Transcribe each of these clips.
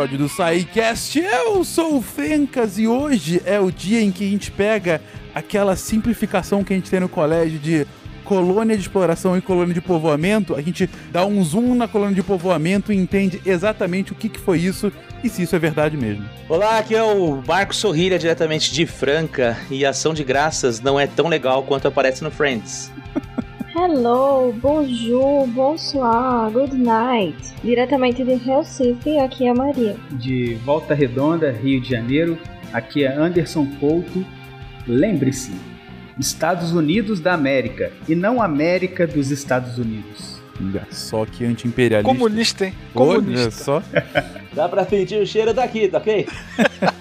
episódio do SciCast. Eu sou o Fencas e hoje é o dia em que a gente pega aquela simplificação que a gente tem no colégio de colônia de exploração e colônia de povoamento, a gente dá um zoom na colônia de povoamento e entende exatamente o que, que foi isso e se isso é verdade mesmo. Olá, aqui é o Marco Sorrilha, diretamente de Franca, e ação de graças não é tão legal quanto aparece no Friends. Hello, bonjour, bonsoir, good night. Diretamente de Recife, aqui é a Maria. De Volta Redonda, Rio de Janeiro, aqui é Anderson Couto. Lembre-se, Estados Unidos da América e não América dos Estados Unidos. Olha só que anti-imperialista. Comunista, hein? Comunista. Olha só. Dá pra sentir o cheiro daqui, tá ok?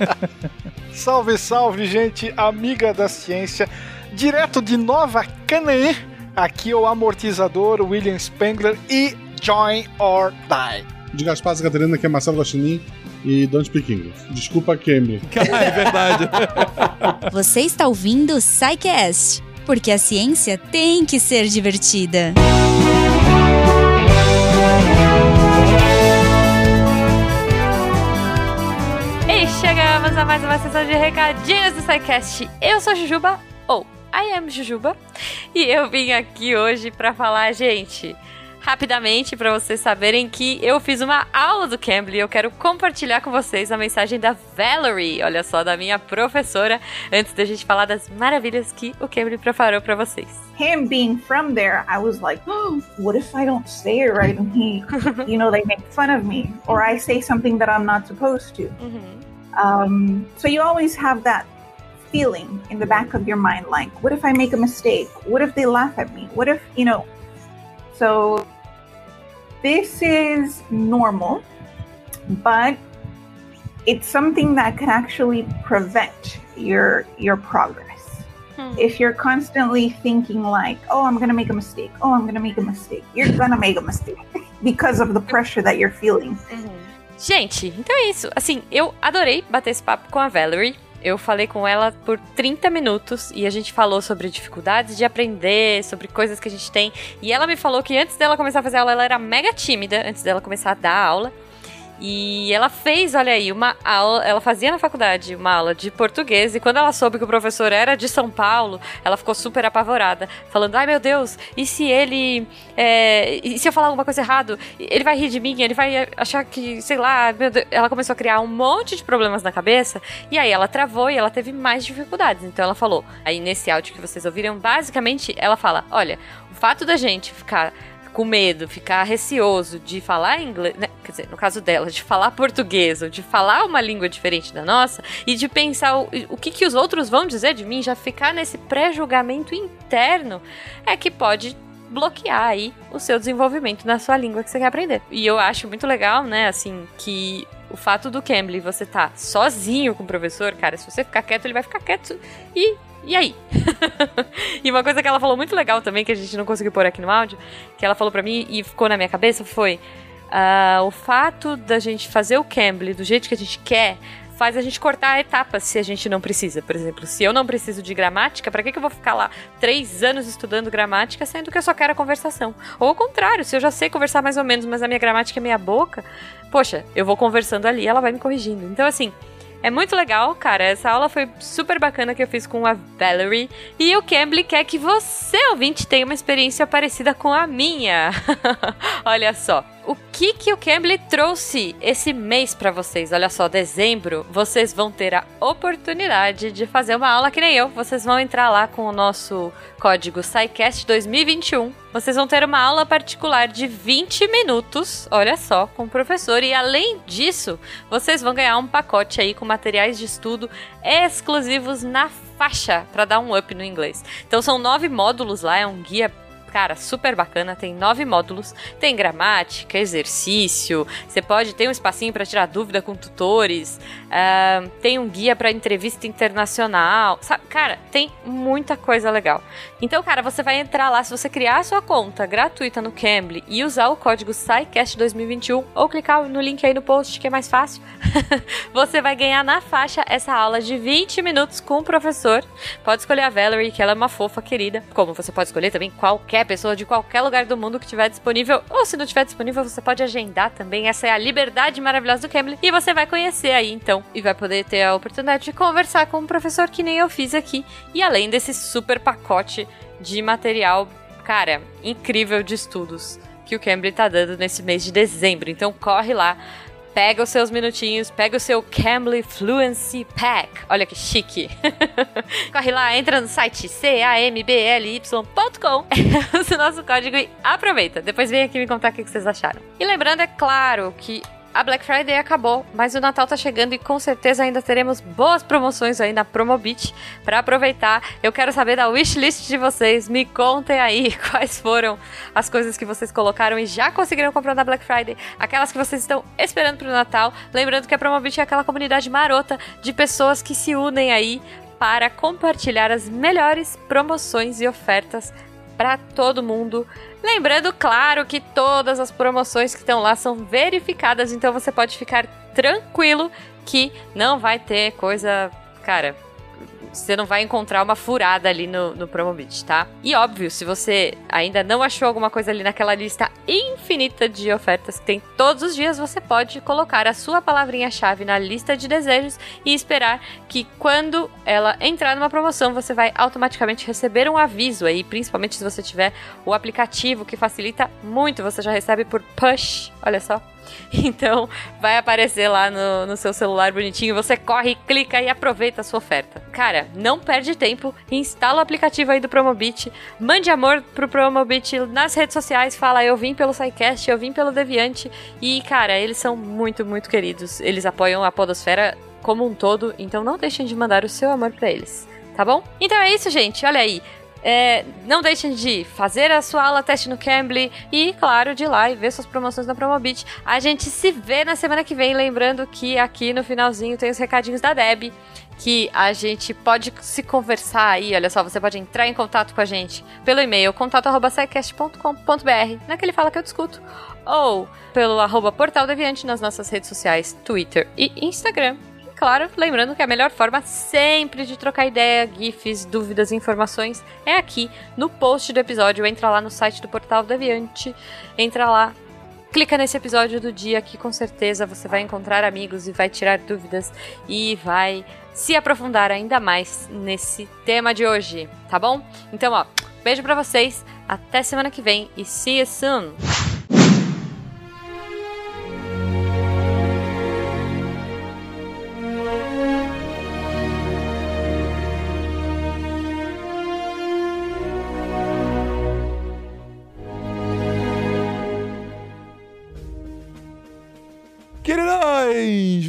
salve, salve, gente, amiga da ciência. Direto de Nova Canaã, aqui é o amortizador William Spengler e Join or Die. De Gaspar Catarina, aqui é Marcelo Guaxinim e Don't Speak English. Desculpa, Kemi. é verdade. Você está ouvindo o Psycast, porque a ciência tem que ser divertida. E chegamos a mais uma sessão de recadinhos do SciCast. Eu sou Jujuba, ou I am Jujuba, e eu vim aqui hoje para falar, gente rapidamente para vocês saberem que eu fiz uma aula do Cambly e eu quero compartilhar com vocês a mensagem da Valerie, olha só, da minha professora, antes da gente falar das maravilhas que o Cambly preparou para vocês. Him being from there, I was like, oh, what if I don't say it right and he, you know, they make fun of me or I say something that I'm not supposed to. Mm-hmm. Um, so you always have that feeling in the back of your mind like, what if I make a mistake? What if they laugh at me? What if, you know, So this is normal, but it's something that can actually prevent your your progress. Hmm. If you're constantly thinking like, "Oh, I'm to make a mistake. Oh, I'm to make a mistake." You're to make a mistake because of the pressure that you're feeling. Gente, então é isso. Assim, eu adorei bater esse papo com a Valerie. Eu falei com ela por 30 minutos e a gente falou sobre dificuldades de aprender, sobre coisas que a gente tem. E ela me falou que antes dela começar a fazer aula, ela era mega tímida, antes dela começar a dar aula. E ela fez, olha aí, uma aula. Ela fazia na faculdade uma aula de português. E quando ela soube que o professor era de São Paulo, ela ficou super apavorada. Falando: ai meu Deus, e se ele. É, e se eu falar alguma coisa errado? Ele vai rir de mim, ele vai achar que, sei lá. Ela começou a criar um monte de problemas na cabeça. E aí ela travou e ela teve mais dificuldades. Então ela falou: aí nesse áudio que vocês ouviram, basicamente ela fala: olha, o fato da gente ficar com medo, ficar receoso de falar inglês, né? quer dizer, no caso dela, de falar português ou de falar uma língua diferente da nossa e de pensar o, o que, que os outros vão dizer de mim, já ficar nesse pré-julgamento interno, é que pode bloquear aí o seu desenvolvimento na sua língua que você quer aprender. E eu acho muito legal, né, assim, que o fato do Cambly você tá sozinho com o professor, cara, se você ficar quieto, ele vai ficar quieto e e aí? e uma coisa que ela falou muito legal também, que a gente não conseguiu pôr aqui no áudio, que ela falou para mim e ficou na minha cabeça, foi uh, o fato da gente fazer o Cambly do jeito que a gente quer faz a gente cortar etapas se a gente não precisa. Por exemplo, se eu não preciso de gramática, para que, que eu vou ficar lá três anos estudando gramática, sendo que eu só quero a conversação? Ou ao contrário, se eu já sei conversar mais ou menos, mas a minha gramática é meia boca, poxa, eu vou conversando ali ela vai me corrigindo. Então, assim, é muito legal, cara. Essa aula foi super bacana que eu fiz com a Valerie. E o Cambly quer que você, ouvinte, tenha uma experiência parecida com a minha. Olha só o que que o Cambly trouxe esse mês para vocês. Olha só, dezembro, vocês vão ter a oportunidade de fazer uma aula que nem eu. Vocês vão entrar lá com o nosso código SciCast 2021. Vocês vão ter uma aula particular de 20 minutos, olha só, com o professor. E além disso, vocês vão ganhar um pacote aí com materiais de estudo exclusivos na faixa para dar um up no inglês. Então são nove módulos lá, é um guia Cara, super bacana, tem nove módulos, tem gramática, exercício, você pode ter um espacinho para tirar dúvida com tutores, uh, tem um guia para entrevista internacional, sabe? Cara, tem muita coisa legal. Então, cara, você vai entrar lá, se você criar a sua conta gratuita no Cambly e usar o código SciCast2021 ou clicar no link aí no post que é mais fácil, você vai ganhar na faixa essa aula de 20 minutos com o professor. Pode escolher a Valerie, que ela é uma fofa querida, como você pode escolher também qualquer pessoa de qualquer lugar do mundo que tiver disponível, ou se não tiver disponível, você pode agendar também. Essa é a liberdade maravilhosa do Cambly e você vai conhecer aí então e vai poder ter a oportunidade de conversar com um professor que nem eu fiz aqui. E além desse super pacote de material, cara, incrível de estudos que o Cambly tá dando nesse mês de dezembro. Então corre lá, pega os seus minutinhos, pega o seu Cambly Fluency Pack. Olha que chique. Corre lá, entra no site cambly.com, usa o nosso código e aproveita. Depois vem aqui me contar o que vocês acharam. E lembrando, é claro, que a Black Friday acabou, mas o Natal tá chegando e com certeza ainda teremos boas promoções aí na Promobit para aproveitar. Eu quero saber da wishlist de vocês. Me contem aí quais foram as coisas que vocês colocaram e já conseguiram comprar na Black Friday, aquelas que vocês estão esperando pro Natal. Lembrando que a Promobit é aquela comunidade marota de pessoas que se unem aí para compartilhar as melhores promoções e ofertas para todo mundo. Lembrando, claro, que todas as promoções que estão lá são verificadas, então você pode ficar tranquilo que não vai ter coisa, cara, você não vai encontrar uma furada ali no, no Promobit, tá? E óbvio, se você ainda não achou alguma coisa ali naquela lista infinita de ofertas que tem todos os dias, você pode colocar a sua palavrinha-chave na lista de desejos e esperar que quando ela entrar numa promoção, você vai automaticamente receber um aviso aí, principalmente se você tiver o aplicativo que facilita muito, você já recebe por push, olha só. Então, vai aparecer lá no, no seu celular bonitinho. Você corre, clica e aproveita a sua oferta. Cara, não perde tempo. Instala o aplicativo aí do Promobit. Mande amor pro Promobit nas redes sociais. Fala, eu vim pelo SciCast, eu vim pelo Deviante. E, cara, eles são muito, muito queridos. Eles apoiam a Podosfera como um todo. Então, não deixem de mandar o seu amor para eles. Tá bom? Então é isso, gente. Olha aí. É, não deixem de fazer a sua aula teste no Cambly e, claro, de ir lá e ver suas promoções na Promobit. A gente se vê na semana que vem, lembrando que aqui no finalzinho tem os recadinhos da Deb, que a gente pode se conversar aí, olha só, você pode entrar em contato com a gente pelo e-mail contato@sicast.com.br, naquele fala que eu discuto, ou pelo arroba Portal Deviante nas nossas redes sociais, Twitter e Instagram claro, lembrando que a melhor forma sempre de trocar ideia, GIFs, dúvidas informações é aqui no post do episódio. Entra lá no site do Portal Deviante, entra lá, clica nesse episódio do dia que com certeza você vai encontrar amigos e vai tirar dúvidas e vai se aprofundar ainda mais nesse tema de hoje, tá bom? Então, ó, beijo para vocês, até semana que vem e see you soon!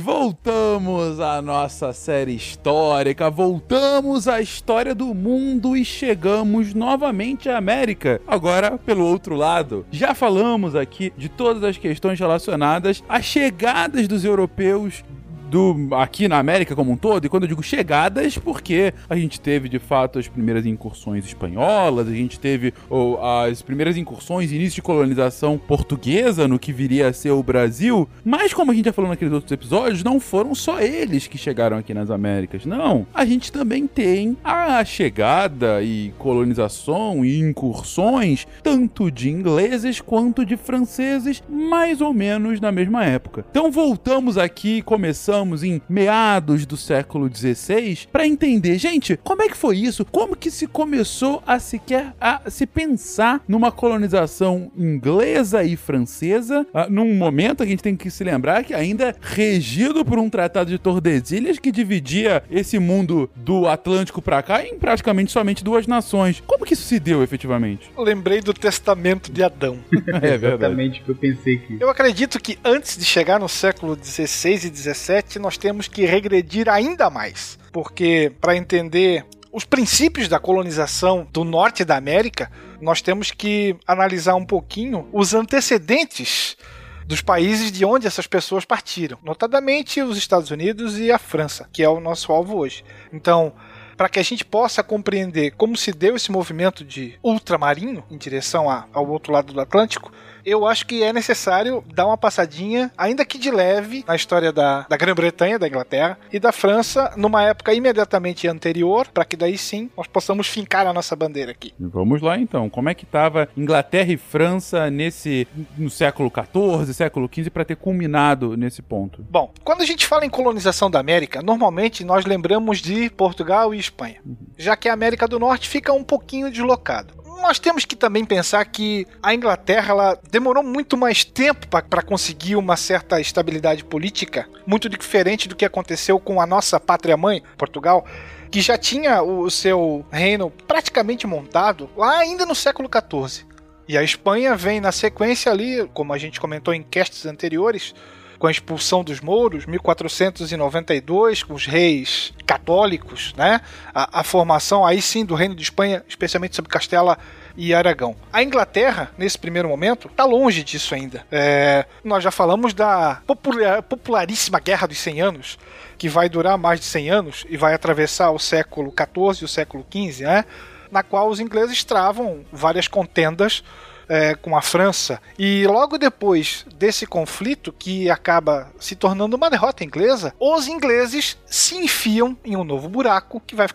Voltamos à nossa série histórica, voltamos à história do mundo e chegamos novamente à América. Agora, pelo outro lado, já falamos aqui de todas as questões relacionadas às chegadas dos europeus do aqui na América como um todo, e quando eu digo chegadas, porque a gente teve de fato as primeiras incursões espanholas, a gente teve ou, as primeiras incursões, início de colonização portuguesa no que viria a ser o Brasil, mas como a gente já falou naqueles outros episódios, não foram só eles que chegaram aqui nas Américas, não. A gente também tem a chegada e colonização e incursões tanto de ingleses quanto de franceses, mais ou menos na mesma época. Então voltamos aqui começando estamos em meados do século XVI para entender, gente, como é que foi isso? Como que se começou a sequer a se pensar numa colonização inglesa e francesa, uh, num momento a gente tem que se lembrar que ainda regido por um tratado de Tordesilhas que dividia esse mundo do Atlântico para cá em praticamente somente duas nações. Como que isso se deu efetivamente? Eu lembrei do testamento de Adão. é verdade. Exatamente o que eu pensei que. Eu acredito que antes de chegar no século XVI e XVII nós temos que regredir ainda mais, porque para entender os princípios da colonização do norte da América, nós temos que analisar um pouquinho os antecedentes dos países de onde essas pessoas partiram, notadamente os Estados Unidos e a França, que é o nosso alvo hoje. Então, para que a gente possa compreender como se deu esse movimento de ultramarinho em direção ao outro lado do Atlântico, eu acho que é necessário dar uma passadinha, ainda que de leve, na história da, da Grã-Bretanha, da Inglaterra e da França, numa época imediatamente anterior, para que daí sim nós possamos fincar a nossa bandeira aqui. Vamos lá então. Como é que estava Inglaterra e França nesse no século XIV, século XV, para ter culminado nesse ponto? Bom, quando a gente fala em colonização da América, normalmente nós lembramos de Portugal e Espanha, uhum. já que a América do Norte fica um pouquinho deslocado nós temos que também pensar que a Inglaterra ela demorou muito mais tempo para conseguir uma certa estabilidade política, muito diferente do que aconteceu com a nossa pátria mãe, Portugal, que já tinha o seu reino praticamente montado lá ainda no século XIV. E a Espanha vem na sequência ali, como a gente comentou em castes anteriores, com a expulsão dos mouros, 1492, com os reis católicos, né? A, a, formação aí sim do Reino de Espanha, especialmente sobre Castela e Aragão. A Inglaterra, nesse primeiro momento, está longe disso ainda. É, nós já falamos da popular, popularíssima Guerra dos 100 Anos, que vai durar mais de 100 anos e vai atravessar o século XIV e o século XV, né? na qual os ingleses travam várias contendas é, com a França. E logo depois desse conflito, que acaba se tornando uma derrota inglesa, os ingleses se enfiam em um novo buraco que vai,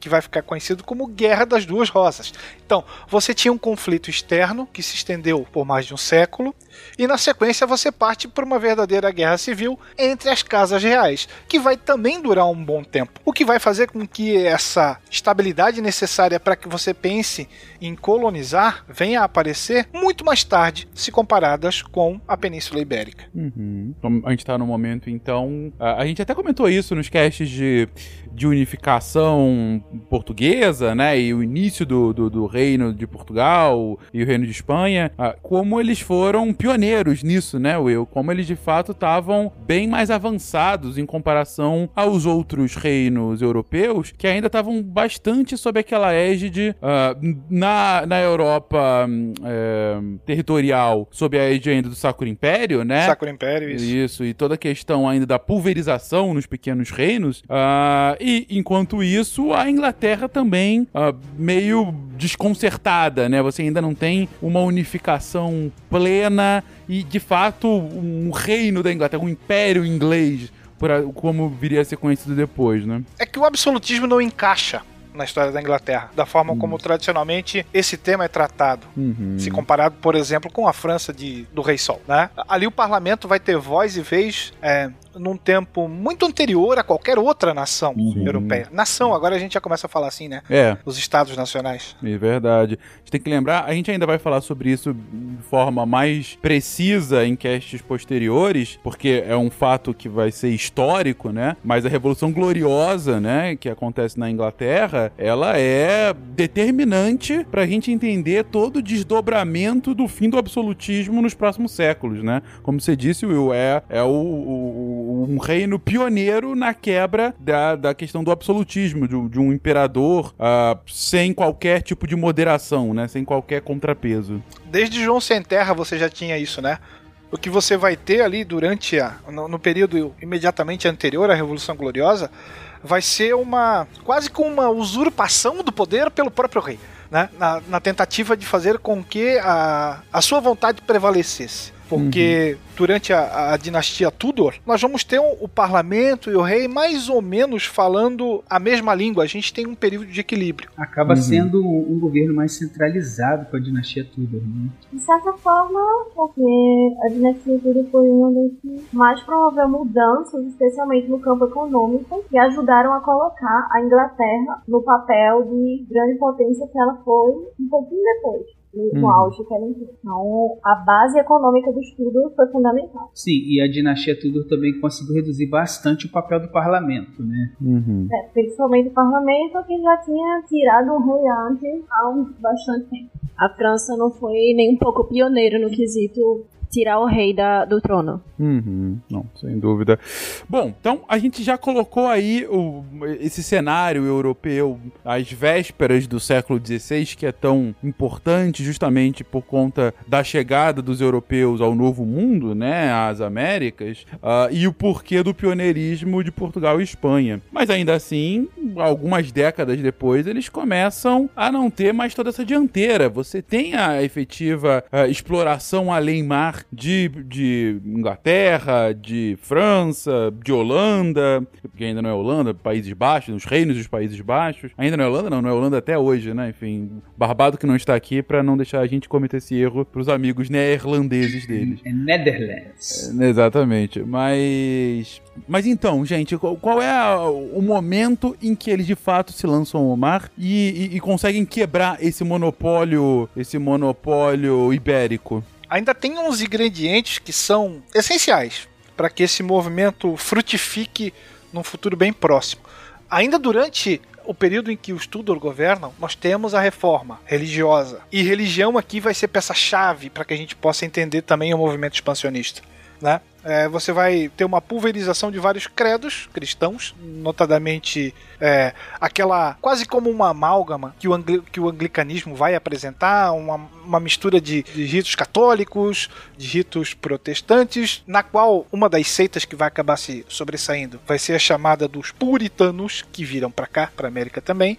que vai ficar conhecido como Guerra das Duas Rosas. Então, você tinha um conflito externo que se estendeu por mais de um século, e na sequência você parte para uma verdadeira guerra civil entre as casas reais, que vai também durar um bom tempo. O que vai fazer com que essa estabilidade necessária para que você pense em colonizar venha a aparecer muito mais tarde, se comparadas com a Península Ibérica. Uhum. Então, a gente está no momento, então. A, gente até comentou isso nos casts de, de unificação portuguesa, né? E o início do, do, do reino de Portugal e o reino de Espanha, como eles foram pioneiros nisso, né, Will? Como eles de fato estavam bem mais avançados em comparação aos outros reinos europeus que ainda estavam bastante sob aquela égide uh, na, na Europa uh, territorial, sob a égide ainda do Sacro Império, né? Sacro Império, isso. Isso, e toda a questão ainda da pulverização nos pequenos reinos. Uh, e enquanto isso, a Inglaterra também meio desconcertada, né? Você ainda não tem uma unificação plena e, de fato, um reino da Inglaterra, um império inglês, como viria a ser conhecido depois, né? É que o absolutismo não encaixa na história da Inglaterra, da forma uhum. como tradicionalmente esse tema é tratado, uhum. se comparado, por exemplo, com a França de, do Rei Sol. Né? Ali o parlamento vai ter voz e vez é, num tempo muito anterior a qualquer outra nação Sim. europeia. Nação, agora a gente já começa a falar assim, né? É. Os estados nacionais. É verdade. A gente tem que lembrar, a gente ainda vai falar sobre isso de forma mais precisa em castes posteriores, porque é um fato que vai ser histórico, né? Mas a Revolução Gloriosa, né, que acontece na Inglaterra, ela é determinante pra gente entender todo o desdobramento do fim do absolutismo nos próximos séculos, né? Como você disse, Will, é, é o, o um reino pioneiro na quebra da, da questão do absolutismo, de, de um imperador uh, sem qualquer tipo de moderação, né? Sem qualquer contrapeso. Desde João Sem Terra você já tinha isso, né? O que você vai ter ali durante a, no, no período imediatamente anterior à Revolução Gloriosa vai ser uma quase com uma usurpação do poder pelo próprio rei, né? Na, na tentativa de fazer com que a, a sua vontade prevalecesse. Porque uhum. durante a, a, dinastia Tudor, nós vamos ter um, o parlamento e o rei mais ou menos falando a mesma língua. A gente tem um período de equilíbrio. Acaba uhum. sendo um governo mais centralizado com a dinastia Tudor, né? De certa forma, porque a dinastia Tudor foi uma das que mais promoveu mudanças, especialmente no campo econômico, que ajudaram a colocar a Inglaterra no papel de grande potência que ela foi um pouquinho depois no uhum. auge que ela entrou. Então, a base econômica do estudo foi fundamental. Sim, e a dinastia Tudor também conseguiu reduzir bastante o papel do parlamento, né? Uhum. É, principalmente o parlamento, que já tinha tirado o rei antes há um, bastante tempo. A França não foi nem um pouco pioneira no quesito tirar o rei da, do trono. Uhum, não, sem dúvida. Bom, então a gente já colocou aí o, esse cenário europeu às vésperas do século XVI, que é tão importante justamente por conta da chegada dos europeus ao Novo Mundo, né, às Américas, uh, e o porquê do pioneirismo de Portugal e Espanha. Mas ainda assim, algumas décadas depois, eles começam a não ter mais toda essa dianteira. Você tem a efetiva uh, exploração de, de Inglaterra, de França, de Holanda, que ainda não é Holanda, Países Baixos, os reinos dos Países Baixos. Ainda não é Holanda, não, não é Holanda até hoje, né? Enfim, Barbado que não está aqui para não deixar a gente cometer esse erro pros amigos neerlandeses deles. É Netherlands. É, exatamente. Mas. Mas então, gente, qual é o momento em que eles de fato se lançam ao mar e, e, e conseguem quebrar esse monopólio, esse monopólio ibérico? Ainda tem uns ingredientes que são essenciais para que esse movimento frutifique num futuro bem próximo. Ainda durante o período em que os Tudor governam, nós temos a reforma religiosa. E religião aqui vai ser peça-chave para que a gente possa entender também o movimento expansionista. Né? É, você vai ter uma pulverização de vários credos cristãos, notadamente é, aquela quase como uma amálgama que o, angli, que o anglicanismo vai apresentar, uma, uma mistura de, de, ritos católicos, de ritos protestantes, na qual uma das seitas que vai acabar se sobressaindo vai ser a chamada dos puritanos, que viram para cá, para América também.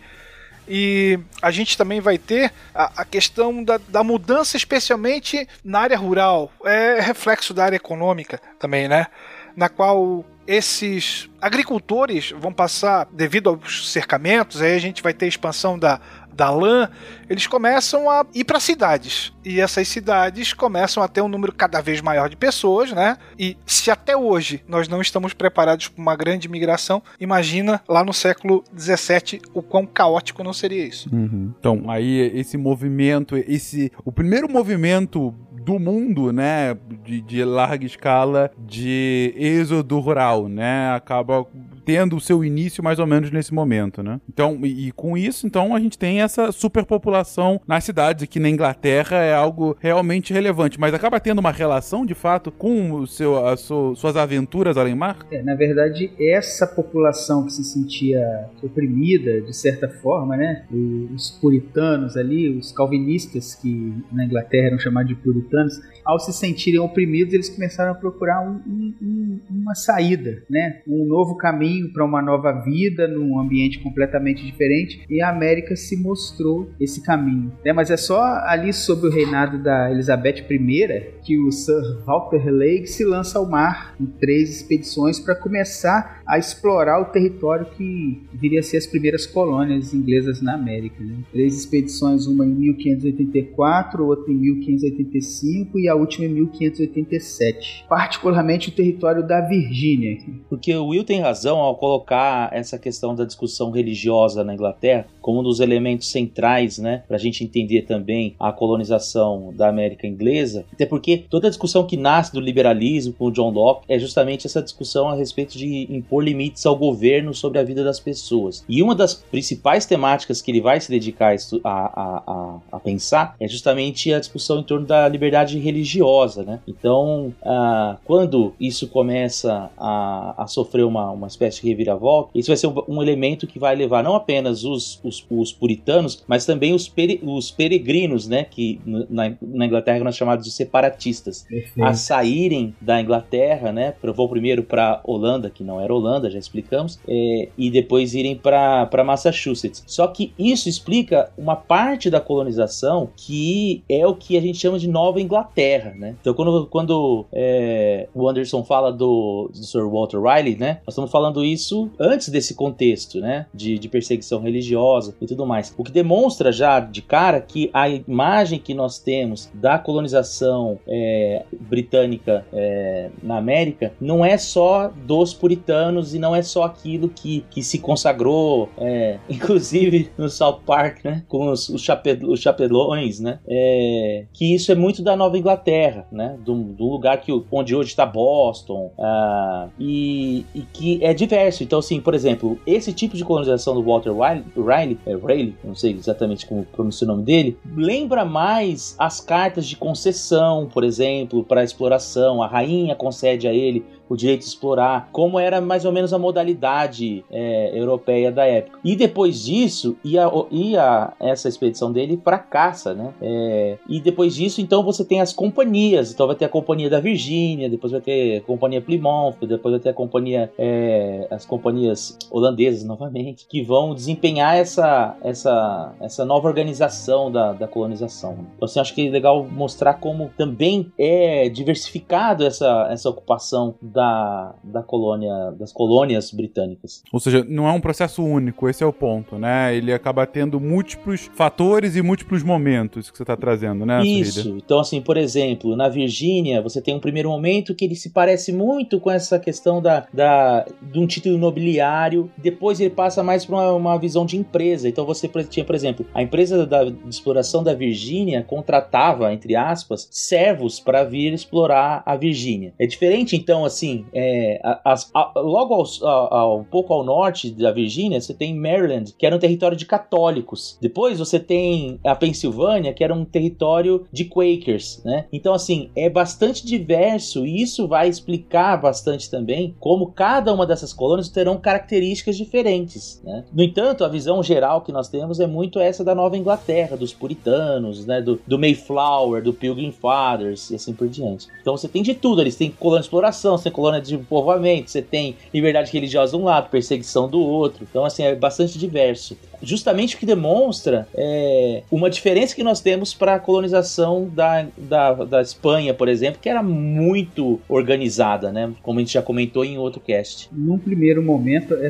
E a gente também vai ter a, a questão da, da, mudança, especialmente na área rural. É reflexo da área econômica também, né? Na qual esses agricultores vão passar, devido aos cercamentos, aí a gente vai ter expansão da, da lã, eles começam a ir para cidades. E essas cidades começam a ter um número cada vez maior de pessoas, né? E se até hoje nós não estamos preparados para uma grande migração, imagina lá no século XVII o quão caótico não seria isso. Uhum. Então, aí esse movimento, esse o primeiro movimento do mundo, né, de, de larga escala de êxodo rural, né, acaba tendo o seu início mais ou menos nesse momento, né? Então, e, e, com isso, então a gente tem essa superpopulação nas cidades, que na Inglaterra é algo realmente relevante, mas acaba tendo uma relação de fato com o seu, a su, suas aventuras além mar? É, na verdade, essa população que se sentia oprimida de certa forma, né? Os puritanos ali, os calvinistas que na Inglaterra eram chamados de puritanos, ao se sentirem oprimidos, eles começaram a procurar um, um, uma saída, né? um novo caminho para uma nova vida num ambiente completamente diferente. E a América se mostrou esse caminho. Né? Mas é só ali sob o reinado da Elizabeth I que o Sir Walter Lake se lança ao mar em três expedições para começar a explorar o território que viria a ser as primeiras colônias inglesas na América. Né? Três expedições, uma em 1584, outra em 1585 e a última em 1587. Particularmente o território da Virgínia. Porque o Will tem razão ao colocar essa questão da discussão religiosa na Inglaterra como um dos elementos centrais, né, para a gente entender também a colonização da América inglesa. Até porque toda a discussão que nasce do liberalismo com o John Locke é justamente essa discussão a respeito de impor limites ao governo sobre a vida das pessoas. E uma das principais temáticas que ele vai se dedicar a, a, a, a pensar é justamente a discussão em torno da liberdade religiosa né? Então, ah, quando isso começa a, a, sofrer uma, uma espécie de reviravolta, isso vai ser um, um elemento que vai levar não apenas os, os, os puritanos, mas também os, pere, os peregrinos, né? Que na, na Inglaterra nós chamamos de separatistas, Perfeito. a saírem da Inglaterra, né? Vou primeiro para Holanda, que não era Holanda, já explicamos, é, e depois irem para Massachusetts. Só que isso explica uma parte da colonização que é o que a gente chama de Nova Inglaterra terra, né? Então quando, quando é, o Anderson fala do, do Sir Walter Riley, né? Nós estamos falando isso antes desse contexto, né? De, de perseguição religiosa e tudo mais. O que demonstra já de cara que a imagem que nós temos da colonização é, britânica é, na América não é só dos puritanos e não é só aquilo que, que se consagrou, é, inclusive no South Park, né? Com os, os, chape, os chapelões, né? É, que isso é muito da Nova Inglaterra né? Do, do lugar que, onde hoje está Boston, uh, e, e, que é de diverso. Então, assim, por exemplo, esse tipo de colonização do Walter Riley, é Riley, não sei exatamente como pronuncia o nome dele, lembra mais as cartas de concessão, por exemplo, para exploração. A rainha concede a ele o direito de explorar, como era mais ou menos a modalidade é, europeia da época. E depois disso, ia, ia essa expedição dele fracassa, né? É, e depois disso, então você tem as companhias. Então vai ter a companhia da Virgínia, depois vai ter a companhia Plymouth, depois vai ter a companhia, é, as companhias holandesas novamente, que vão desempenhar essa, essa, essa nova organização da, da colonização. Então assim, acho que é legal mostrar como também é diversificado essa, essa ocupação da da, da colônia, das colônias britânicas. Ou seja, não é um processo único, esse é o ponto, né? Ele acaba tendo múltiplos fatores e múltiplos momentos que você está trazendo, né? Isso. Então, assim, por exemplo, na Virgínia, você tem um primeiro momento que ele se parece muito com essa questão da, da, de um título imobiliário. Depois ele passa mais para uma, uma, visão de empresa. Então você tinha, por exemplo, a empresa da, de exploração da Virgínia contratava, entre aspas, servos para vir explorar a Virgínia. É diferente, então, assim, assim, é, as, a, logo ao, um pouco ao norte da Virgínia, você tem Maryland, que era um território de católicos. Depois você tem a Pensilvânia, que era um território de Quakers, né? Então, assim, é bastante diverso e isso vai explicar bastante também como cada uma dessas colônias terão características diferentes, né? No entanto, a visão geral que nós temos é muito essa da Nova Inglaterra, dos puritanos, né? Do, do Mayflower, do Pilgrim Fathers e assim por diante. Então você tem de tudo, eles têm colônia de exploração, você tem colônia de povoamento, você tem liberdade religiosa de um lado, perseguição do outro. Então, assim, é bastante diverso justamente o que demonstra é, uma diferença que nós temos para a colonização da, da, da Espanha, por exemplo, que era muito organizada, né? Como a gente já comentou em outro cast. Num primeiro momento, é,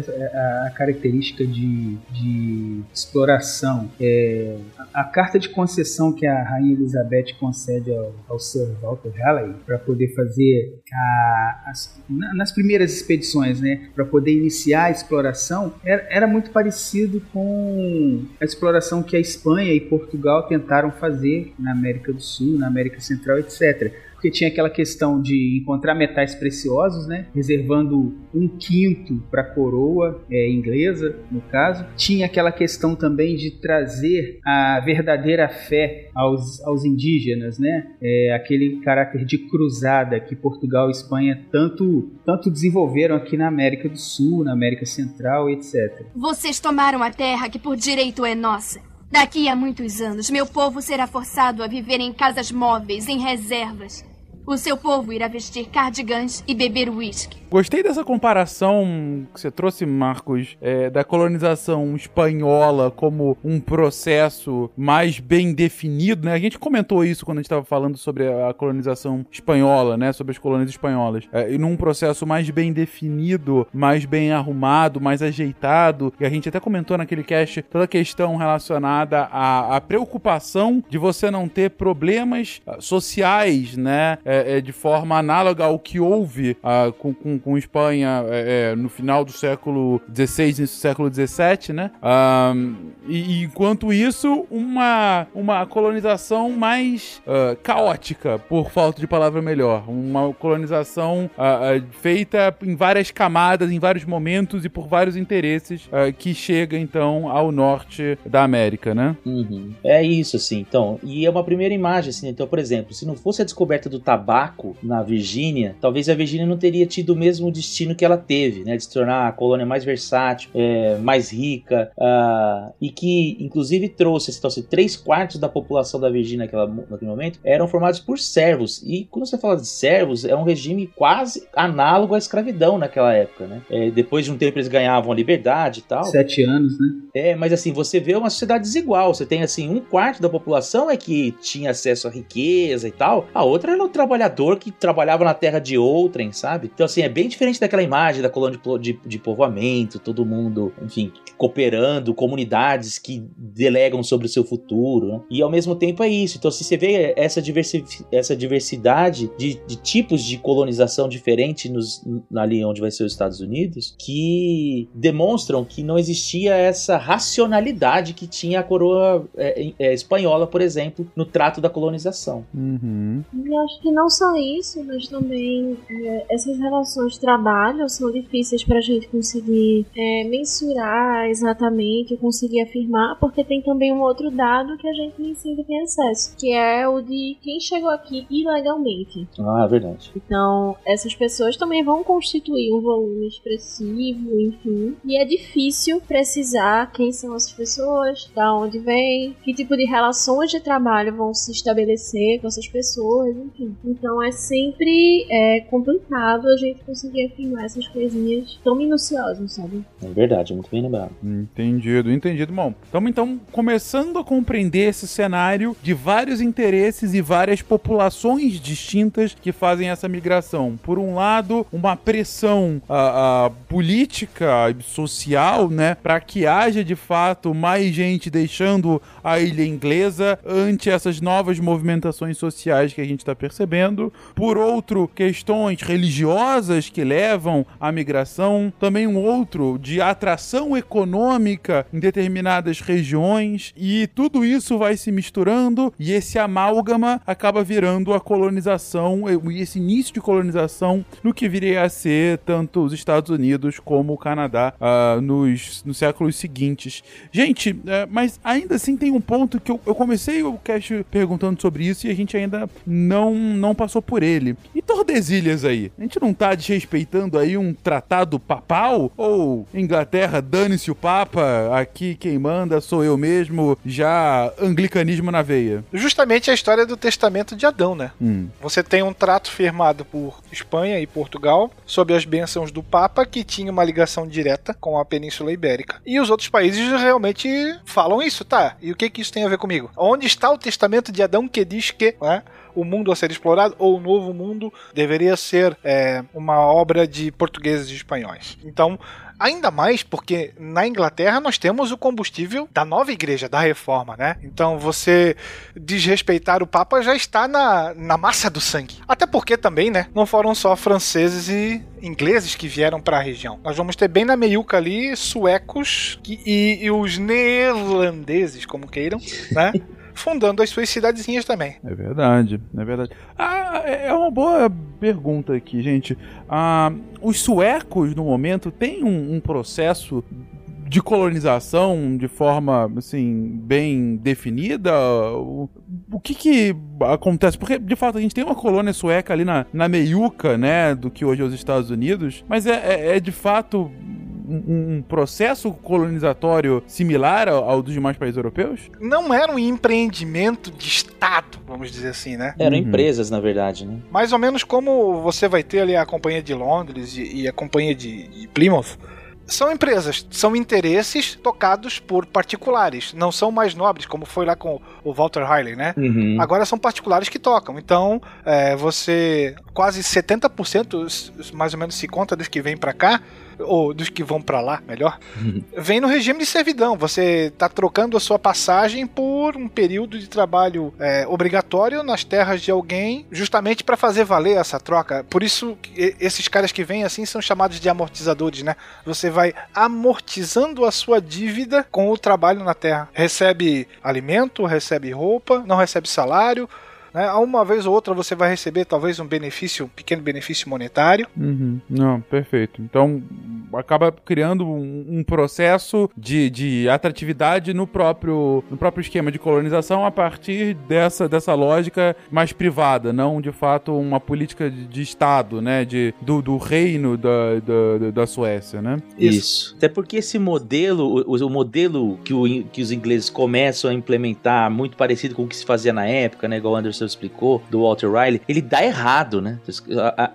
a característica de, de exploração, é, a, carta de concessão que a Rainha Elizabeth concede ao, ao Sir Walter Raleigh para poder fazer a, as, nas primeiras expedições, né? Para poder iniciar a exploração, era, era muito parecido com a exploração que a Espanha e Portugal tentaram fazer na América do Sul, na América Central, etc porque tinha aquela questão de encontrar metais preciosos, né? Reservando um quinto para a coroa é, inglesa, no caso. Tinha aquela questão também de trazer a verdadeira fé aos, aos indígenas, né? É, aquele caráter de cruzada que Portugal e Espanha tanto, tanto desenvolveram aqui na América do Sul, na América Central, etc. Vocês tomaram a terra que por direito é nossa. Daqui a muitos anos, meu povo será forçado a viver em casas móveis, em reservas. O seu povo irá vestir cardigans e beber uísque. Gostei dessa comparação que você trouxe, Marcos, é, da colonização espanhola como um processo mais bem definido, né? A gente comentou isso quando a gente estava falando sobre a colonização espanhola, né? Sobre as colônias espanholas. É, e num processo mais bem definido, mais bem arrumado, mais ajeitado. E a gente até comentou naquele cast toda a questão relacionada à, à preocupação de você não ter problemas ah, sociais, né? É, é, de forma análoga ao que houve uh, com, com com, Espanha é, é no final do século XVI, início do século XVII, né? E, enquanto isso, uma, uma colonização mais uh, caótica, por falta de palavra melhor. Uma colonização feita em várias camadas, em vários momentos e por vários interesses que chega, então, ao norte da América, né? Uhum. É isso, assim. Então, e é uma primeira imagem, assim. Então, por exemplo, se não fosse a descoberta do tabaco na Virgínia, talvez a Virgínia não teria tido o mesmo destino que ela teve, né, de se tornar a colônia mais versátil, é, mais rica, uh, e que inclusive trouxe, então, assim, três quartos da população da Virgínia naquela, naquele momento eram formados por servos. E quando você fala de servos, é um regime quase análogo à escravidão naquela época, né? É, depois de um tempo eles ganhavam a liberdade e tal. Sete anos, né? É, mas assim, você vê uma sociedade desigual. Você tem assim, um quarto da população é que tinha acesso à riqueza e tal, a outra era o trabalhador que trabalhava na terra de outrem, sabe? Então, assim, é bem diferente daquela imagem da colônia de, de, de, povoamento, todo mundo, enfim, cooperando, comunidades que delegam sobre o seu futuro, né? E ao mesmo tempo é isso. Então, se você vê essa, diversi essa diversidade de, de, tipos de colonização diferente nos, ali onde vai ser os Estados Unidos, que demonstram que não existia essa racionalidade que tinha a coroa é, é, espanhola, por exemplo, no trato da colonização. Uhum. E acho que não só isso, mas também é, essas relações de trabalho são difíceis para a gente conseguir é, mensurar exatamente, conseguir afirmar, porque tem também um outro dado que a gente nem sempre tem acesso, que é o de quem chegou aqui ilegalmente. Ah, é verdade. Então, essas pessoas também vão constituir um volume expressivo, enfim, e é difícil precisar quem são essas pessoas, da onde vem, que tipo de relações de trabalho vão se estabelecer com essas pessoas, enfim. Então é sempre é, complicado a gente conseguir afirmar essas coisinhas tão minuciosas, sabe? É verdade, muito bem lembrado. Entendido, entendido. Bom, estamos então começando a compreender esse cenário de vários interesses e várias populações distintas que fazem essa migração. Por um lado, uma pressão a, a política e social, né, para que haja de fato mais gente deixando a ilha inglesa ante essas novas movimentações sociais que a gente está percebendo. Por outro, questões religiosas que levam à migração. Também um outro de atração econômica em determinadas regiões. E tudo isso vai se misturando e esse amálgama acaba virando a colonização e esse início de colonização no que viria a ser tanto os Estados Unidos como o Canadá uh, nos, nos séculos seguintes. Gente, uh, mas ainda assim tem um ponto que eu, eu comecei o cast perguntando sobre isso e a gente ainda não, não passou por ele. E Tordesilhas aí? A gente não tá desrespeitando aí um tratado papal? Ou Inglaterra, dane-se o Papa, aqui quem manda sou eu mesmo, já anglicanismo na veia? Justamente a história do testamento de Adão, né? Hum. Você tem um trato firmado por Espanha e Portugal, sob as bênçãos do Papa, que tinha uma ligação direta com a Península Ibérica. E os outros países realmente falam isso, tá? E o que, que isso tem a ver comigo? Onde está o testamento de Adão que diz que né, o mundo a ser explorado ou o novo mundo deveria ser é, uma obra de portugueses e espanhóis? Então, Ainda mais porque na Inglaterra nós temos o combustível da nova igreja, da reforma, né? Então você desrespeitar o Papa já está na, na massa do sangue. Até porque também, né? Não foram só franceses e ingleses que vieram para a região. Nós vamos ter bem na meiuca ali suecos e, e, e os neerlandeses, como queiram, né? fundando as suas cidadezinhas também. É verdade, é verdade. Ah, é uma boa pergunta aqui, gente. Ah, os suecos, no momento, têm um, um processo de colonização de forma assim bem definida? O, o, que que acontece? Porque de fato a gente tem uma colônia sueca ali na, na meiuca, né, do que hoje é os Estados Unidos, mas é, é, é de fato um, um, processo colonizatório similar ao, ao, dos demais países europeus? Não era um empreendimento de Estado, vamos dizer assim, né? Eram uhum. empresas, na verdade, né? Mais ou menos como você vai ter ali a Companhia de Londres e, e a Companhia de, de Plymouth são empresas, são interesses tocados por particulares, não são mais nobres, como foi lá com o Walter Riley, né? Uhum. Agora são particulares que tocam. Então, é, você. Quase 70% mais ou menos se conta dos que vêm para cá ou dos que vão para lá, melhor, uhum. vem no regime de servidão. Você está trocando a sua passagem por um período de trabalho é, obrigatório nas terras de alguém, justamente para fazer valer essa troca. Por isso, esses caras que vêm assim são chamados de amortizadores, né? Você vai amortizando a sua dívida com o trabalho na terra. Recebe alimento, recebe roupa, não recebe salário né? Uma vez ou outra você vai receber talvez um benefício, um pequeno benefício monetário. Uhum. Não, perfeito. Então acaba criando um, um processo de, de atratividade no próprio, no próprio esquema de colonização a partir dessa, dessa lógica mais privada, não de fato uma política de, de Estado, né? De, do, do reino da, da, da Suécia, né? Isso. Isso. Até porque esse modelo, o, o modelo que, o, que os ingleses começam a implementar, muito parecido com o que se fazia na época, né? Igual o Anderson explicou, do Walter Riley, ele dá errado, né?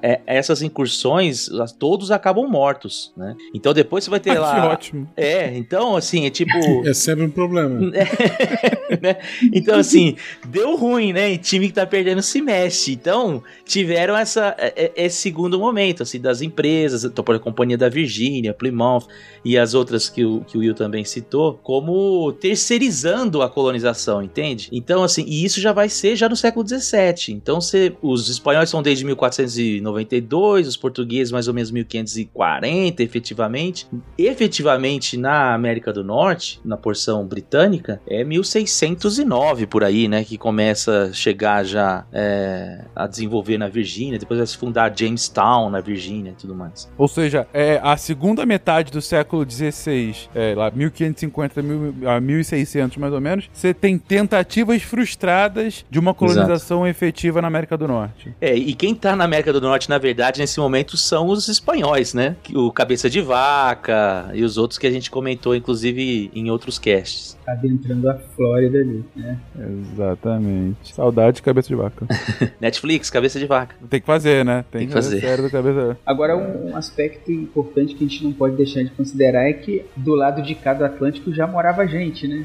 É, essas incursões, todos acabam mortos, né? Então depois você vai ter ah, lá. Que ótimo. É, então assim, é tipo. É sempre um problema. né? Então, assim, deu ruim, né? E time que tá perdendo se mexe. Então, tiveram essa, é, é, esse segundo momento, assim, das empresas, tô por a Companhia da Virgínia, Plymouth e as outras que o, que o Will também citou, como terceirizando a colonização, entende? Então, assim, e isso já vai ser já no século século XVII. Então, os espanhóis são desde 1492, os portugueses mais ou menos 1540, efetivamente. Efetivamente, na América do Norte, na porção britânica, é 1609 por aí, né? Que começa a chegar já é, a desenvolver na Virgínia, depois vai se fundar Jamestown na Virgínia e tudo mais. Ou seja, é a segunda metade do século XVI, é, lá 1550 a 1600 mais ou menos, você tem tentativas frustradas de uma colonização Exato. efetiva na América do Norte. É, e quem tá na América do Norte, na verdade, nesse momento são os espanhóis, né? O Cabeça de Vaca e os outros que a gente comentou, inclusive, em outros casts. Adentrando a Flórida ali, né? Exatamente. Saudade de Cabeça de Vaca. Netflix, Cabeça de Vaca. Tem que fazer, né? Tem, Tem que fazer. fazer. cabeça... Agora, um aspecto importante que a gente não pode deixar de considerar é que do lado de cada Atlântico já morava gente, né?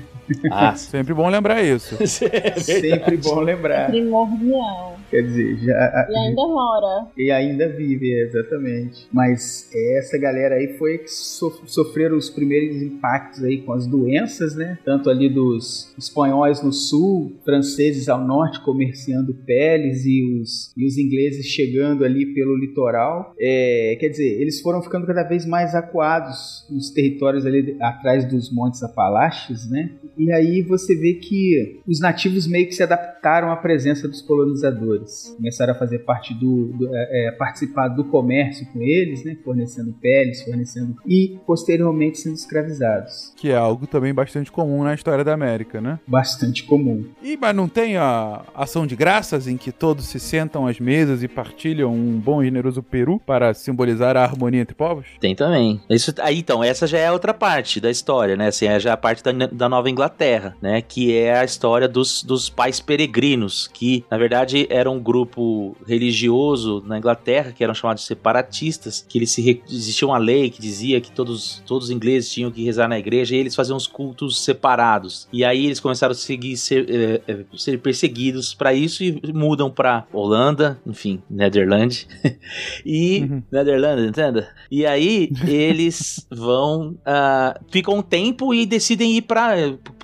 Ah, sempre bom lembrar isso. é sempre bom lembrar. Primordial. Quer dizer, já. E ainda mora. E ainda vive, exatamente. Mas essa galera aí foi que sofreram os primeiros impactos aí com as doenças, né? Tanto ali dos espanhóis no sul, franceses ao norte comerciando peles e os, e os ingleses chegando ali pelo litoral. É, quer dizer, eles foram ficando cada vez mais acuados nos territórios ali atrás dos Montes Apalaches, né? E aí você vê que os nativos meio que se adaptaram à presença dos colonizadores. Começaram a fazer parte do, do é, é, participar do comércio com eles, né, fornecendo peles, fornecendo e posteriormente sendo escravizados. Que é algo também bastante comum na história da América, né? Bastante comum. E mas não tem a ação de graças em que todos se sentam às mesas e partilham um bom e generoso peru para simbolizar a harmonia entre povos? Tem também. Isso aí então, essa já é outra parte da história, né? Assim, é já a parte da, da Nova Inglaterra Inglaterra, né? Que é a história dos, dos pais peregrinos, que na verdade era um grupo religioso na Inglaterra, que eram chamados separatistas, que eles se existia uma lei que dizia que todos, todos os ingleses tinham que rezar na igreja e eles faziam os cultos separados. E aí eles começaram a seguir, ser, é, é, ser perseguidos para isso e mudam para Holanda, enfim, Netherland. e uhum. Netherlands, entenda? E aí eles vão, uh, ficam um tempo e decidem ir para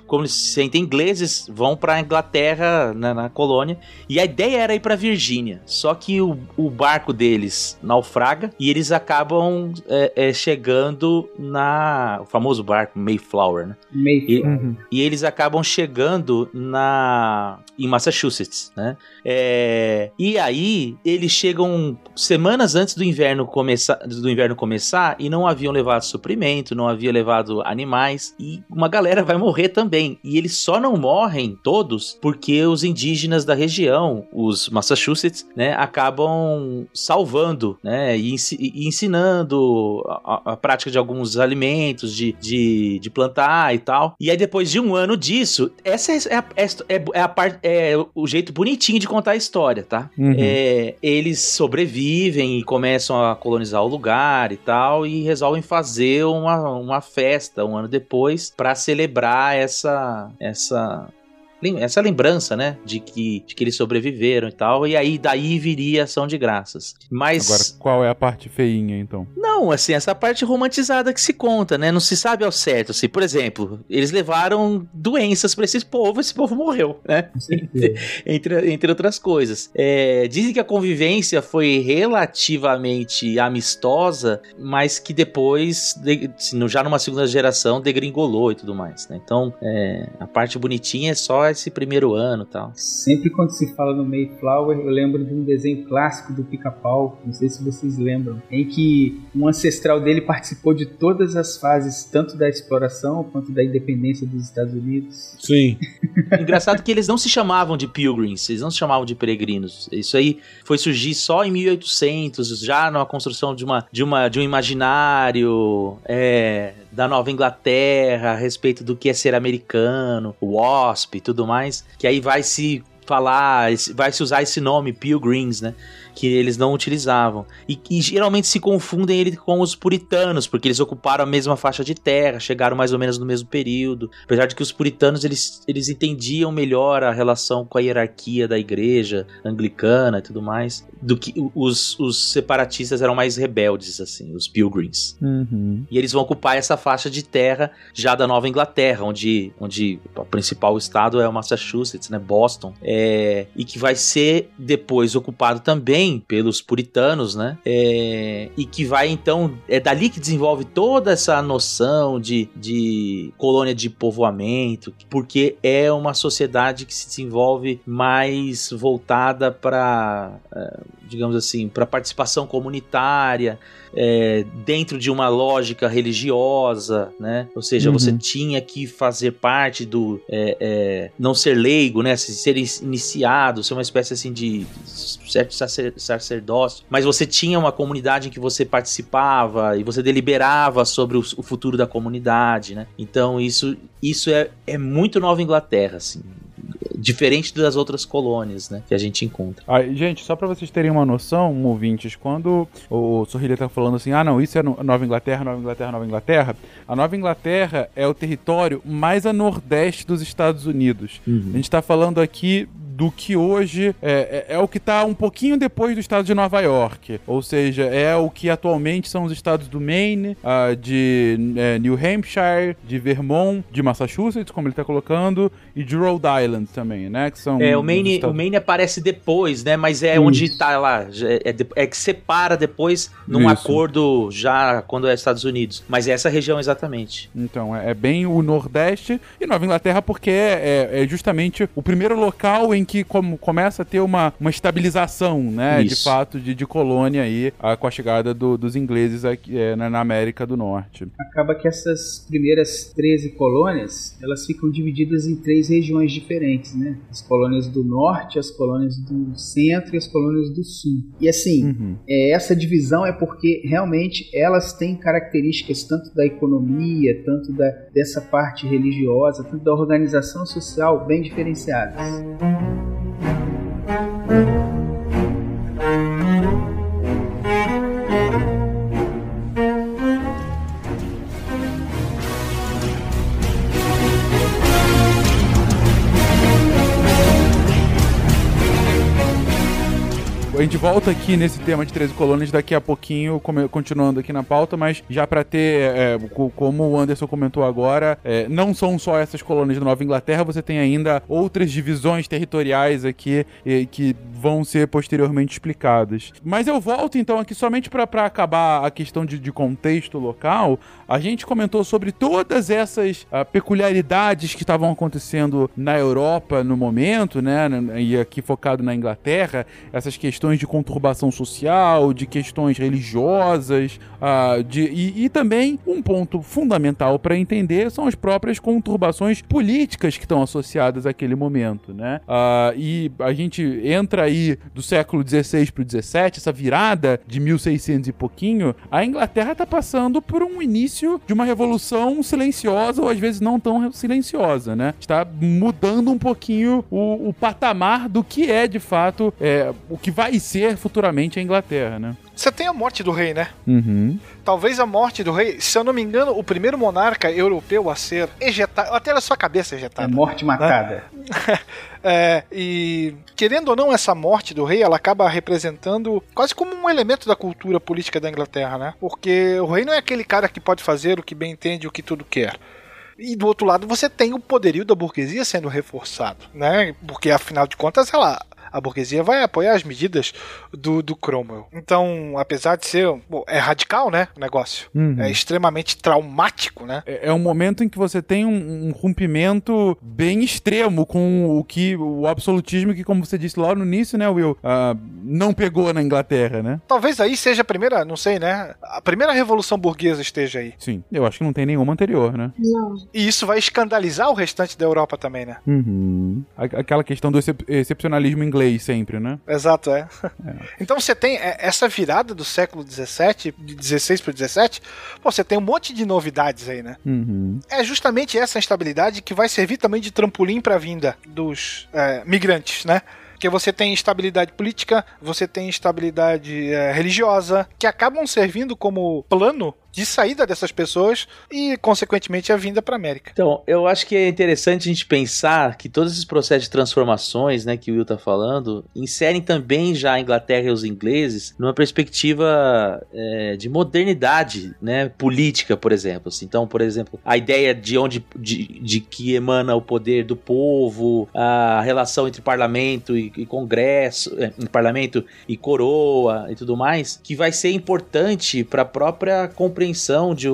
como eles se sentem ingleses, vão para Inglaterra, na, na, colônia. E a ideia era ir para Virgínia. Só que o, o, barco deles naufraga e eles acabam é, é, chegando na. O famoso barco Mayflower, né? Mayflower. E, uhum. e eles acabam chegando na. em Massachusetts, né? É, e aí eles chegam semanas antes do inverno começar, do inverno começar e não haviam levado suprimento, não haviam levado animais e uma galera vai morrer também. E eles só não morrem todos porque os indígenas da região, os Massachusetts, né, acabam salvando, né, e, ensinando a, a, prática de alguns alimentos, de, de, de, plantar e tal. E aí depois de um ano disso, essa é, é, é, é a parte, é o jeito bonitinho de contar a história, tá? Uhum. É, eles sobrevivem e começam a colonizar o lugar e tal e resolvem fazer uma, uma festa um ano depois para celebrar essa essa essa lembrança, né, de que, de que eles sobreviveram e tal, e aí daí viria ação de graças. Mas agora qual é a parte feinha então? Não, assim, essa parte romantizada que se conta, né? Não se sabe ao certo, assim, por exemplo, eles levaram doenças para esse povo, esse povo morreu, né? entre, entre outras coisas. É, dizem que a convivência foi relativamente amistosa, mas que depois, já numa segunda geração, degringolou e tudo mais, né? Então, é, a parte bonitinha é só esse primeiro ano tal. Sempre quando se fala no Mayflower, eu lembro de um desenho clássico do Pica-Pau, não sei se vocês lembram, em que um ancestral dele participou de todas as fases, tanto da exploração quanto da independência dos Estados Unidos. Sim. Engraçado que eles não se chamavam de pilgrims, eles não se chamavam de peregrinos. Isso aí foi surgir só em 1800, já na construção de uma de uma de um imaginário é, da Nova Inglaterra, a respeito do que é ser americano, o WASP e tudo mais, que aí vai se falar, vai se usar esse nome, Pilgrims, né? Que eles não utilizavam. E, e geralmente se confundem ele com os puritanos, porque eles ocuparam a mesma faixa de terra, chegaram mais ou menos no mesmo período. Apesar de que os puritanos eles, eles entendiam melhor a relação com a hierarquia da igreja anglicana e tudo mais, do que os, os separatistas eram mais rebeldes, assim, os pilgrims. Uhum. E eles vão ocupar essa faixa de terra já da Nova Inglaterra, onde, onde o principal estado é o Massachusetts, né, Boston, é, e que vai ser depois ocupado também pelos puritanos, né, é, e que vai então, é dali que desenvolve toda essa noção de, de colônia de povoamento, porque é uma sociedade que se desenvolve mais voltada para, é, digamos assim, para participação comunitária, é, dentro de uma lógica religiosa, né? Ou seja, Uhum. você tinha que fazer parte do é, é, não ser leigo, né? Ser iniciado, ser uma espécie assim de certo sacer- sacerdócio, mas você tinha uma comunidade em que você participava e você deliberava sobre o, o futuro da comunidade, né? Então isso isso é, é muito Nova Inglaterra, assim, diferente das outras colônias, né? Que a gente encontra. Ah, gente, só pra vocês terem uma noção, ouvintes, quando o Sorrilha tá falando assim, ah não, isso é no- Nova Inglaterra, Nova Inglaterra, Nova Inglaterra, a Nova Inglaterra é o território mais a nordeste dos Estados Unidos. A gente tá falando aqui do que hoje é, é- é o que tá um pouquinho depois do estado de Nova York. Ou seja, é o que atualmente são os estados do Maine, ah, de é, New Hampshire, de Vermont, de Massachusetts, como ele tá colocando, e de Rhode Island também, né? Que são É, o Maine, o Maine aparece depois, né? Mas é Isso. onde tá lá. É, de- é que separa depois num Isso. acordo já quando é Estados Unidos. Mas é essa região exatamente. Então, é, é bem o Nordeste e Nova Inglaterra, porque é, é justamente o primeiro local em que como, começa a ter uma, uma estabilização, né? De Isso. fato, de, de colônia aí, ah, com a chegada do- dos ingleses aqui, é, na, na América do Norte. acaba que essas primeiras 13 colônias, elas ficam divididas em três regiões diferentes, né? As colônias do norte, as colônias do centro e as colônias do sul. E assim, Uhum. é, essa divisão é porque realmente elas têm características tanto da economia, tanto da, dessa parte religiosa, tanto da organização social bem diferenciadas. thank you A gente volta aqui nesse tema de 13 colônias daqui a pouquinho, continuando aqui na pauta, mas já pra ter, é, co- como o Anderson comentou agora, é, não são só essas colônias da Nova Inglaterra, você tem ainda outras divisões territoriais aqui eh, que vão ser posteriormente explicadas. Mas eu volto então aqui somente pra acabar a questão de, de contexto local. A gente comentou sobre todas essas ah, peculiaridades que estavam acontecendo na Europa no momento, né? E aqui focado na Inglaterra, essas questões de conturbação social, de questões religiosas, ah, de, e, e também um ponto fundamental para entender são as próprias conturbações políticas que estão associadas àquele momento, né? Ah, e a gente entra aí do século XVI para o XVII, essa virada de 1600 e pouquinho, a Inglaterra está passando por um início de uma revolução silenciosa ou às vezes não tão silenciosa, né? Está mudando um pouquinho o, o patamar do que é de fato é, o que vai ser futuramente a Inglaterra, né? Você tem a morte do rei, né? Uhum. Talvez a morte do rei, se eu não me engano, o primeiro monarca europeu a ser ejetado, até a sua cabeça É ejetada. morte marcada. É, e querendo ou não, essa morte do rei, ela acaba representando quase como um elemento da cultura política da Inglaterra, né? Porque o rei não é aquele cara que pode fazer o que bem entende, o que tudo quer. E do outro lado, você tem o poderio da burguesia sendo reforçado, né? Porque afinal de contas, ela a burguesia vai apoiar as medidas do, do Cromwell. Então, apesar de ser. bom, é radical, né? O negócio. Uhum. É extremamente traumático, né? É é um momento em que você tem um, um rompimento bem extremo com o que o absolutismo que, como você disse lá no início, né, Will, ah, não pegou na Inglaterra, né? Talvez aí seja a primeira, não sei, né? A primeira revolução burguesa esteja aí. Sim, eu acho que não tem nenhuma anterior, né? Não. E isso vai escandalizar o restante da Europa também, né? Uhum. Aquela questão do excep- excepcionalismo inglês sempre, né? Exato, é. Então você tem é, essa virada do século XVII, de 16 para 17, pô, você tem um monte de novidades aí, né? Uhum. É justamente essa instabilidade que vai servir também de trampolim para a vinda dos é, migrantes, né? Porque você tem instabilidade política, você tem instabilidade é, religiosa, que acabam servindo como plano de saída dessas pessoas e, consequentemente, a vinda para América. Então, eu acho que é interessante a gente pensar que todos esses processos de transformações, né, que o Will tá falando, inserem também já a Inglaterra e os ingleses numa perspectiva é, de modernidade, né, política, por exemplo. Assim. Então, por exemplo, a ideia de onde de, de que emana o poder do povo, a relação entre parlamento e, e congresso, é, parlamento e coroa e tudo mais, que vai ser importante para a própria compreensão compreensão de,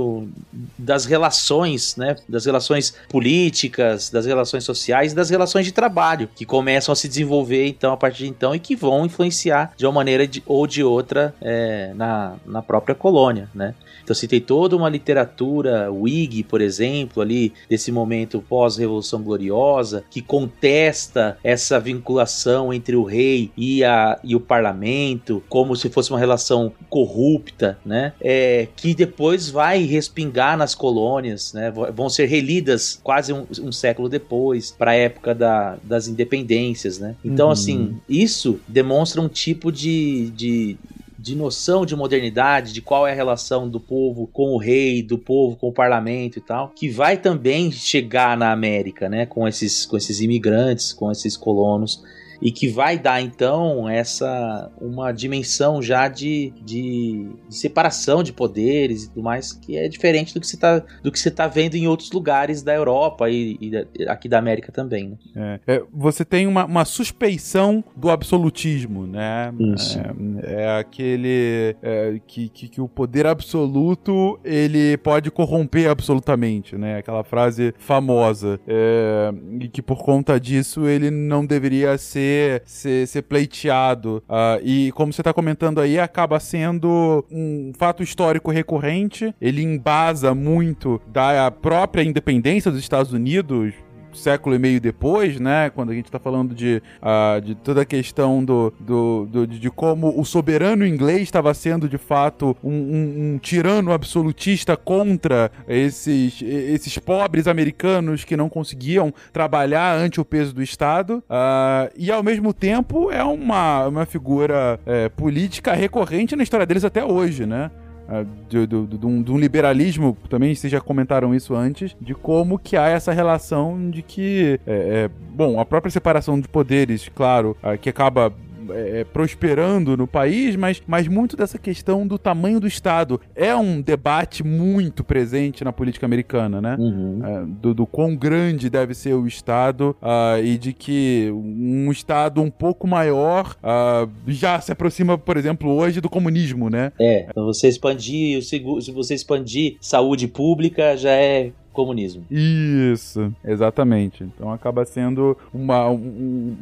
das relações, né? Das relações políticas, das relações sociais das relações de trabalho, que começam a se desenvolver então a partir de então e que vão influenciar de uma maneira de, ou de outra é, na, na própria colônia, né? Então se tem toda uma literatura Whig, por exemplo, ali desse momento pós-revolução gloriosa, que contesta essa vinculação entre o rei e, a, e o parlamento, como se fosse uma relação corrupta, né? É, que depois depois vai respingar nas colônias, né? Vão ser relidas quase um, um século depois, para a época da, das independências, né? Então, uhum. assim, isso demonstra um tipo de, de, de noção de modernidade, de qual é a relação do povo com o rei, do povo com o parlamento e tal, que vai também chegar na América, né, com esses, com esses imigrantes, com esses colonos e que vai dar então essa uma dimensão já de, de, de separação de poderes e tudo mais que é diferente do que você está do que você tá vendo em outros lugares da Europa e, e aqui da América também. Né? É, é, você tem uma, uma, suspeição do absolutismo, né? Isso. É, é aquele é, que, que, que, o poder absoluto ele pode corromper absolutamente, né? Aquela frase famosa é, e que por conta disso ele não deveria ser ser, ser, ser pleiteado. Uh, e como você está comentando aí, acaba sendo um fato histórico recorrente. Ele embasa muito da própria independência dos Estados Unidos século e meio depois, né? Quando a gente está falando de, uh, de toda a questão do, do, do, de como o soberano inglês estava sendo de fato um, um, um, tirano absolutista contra esses, esses pobres americanos que não conseguiam trabalhar ante o peso do Estado. Uh, e ao mesmo tempo é uma, uma figura é, política recorrente na história deles até hoje, né? Uh, de, de, de, um, de, um, liberalismo, também vocês já comentaram isso antes, de como que há essa relação de que, é, é, bom, a própria separação de poderes, claro, uh, que acaba é, é, prosperando no país, mas, mas muito dessa questão do tamanho do Estado. É um debate muito presente na política americana, né? Uhum. É, do, do quão grande deve ser o Estado uh, e de que um Estado um pouco maior uh, já se aproxima, por exemplo, hoje do comunismo, né? É, então você expandir, se você expandir saúde pública já é comunismo. Isso, exatamente. Então acaba sendo uma, um,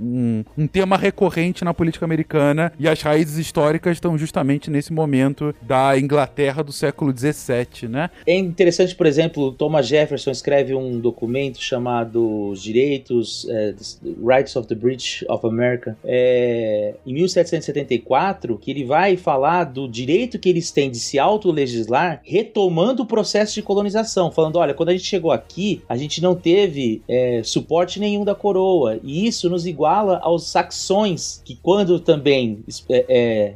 um, um, tema recorrente na política americana e as raízes históricas estão justamente nesse momento da Inglaterra do século XVII, né? É interessante, por exemplo, Thomas Jefferson escreve um documento chamado Os Direitos, é, Rights of the British of America, é, em 1774, que ele vai falar do direito que eles têm de se autolegislar, retomando o processo de colonização, falando, olha, quando a gente gente chegou aqui, a gente não teve é, suporte nenhum da coroa. E isso nos iguala aos saxões, que quando também é, é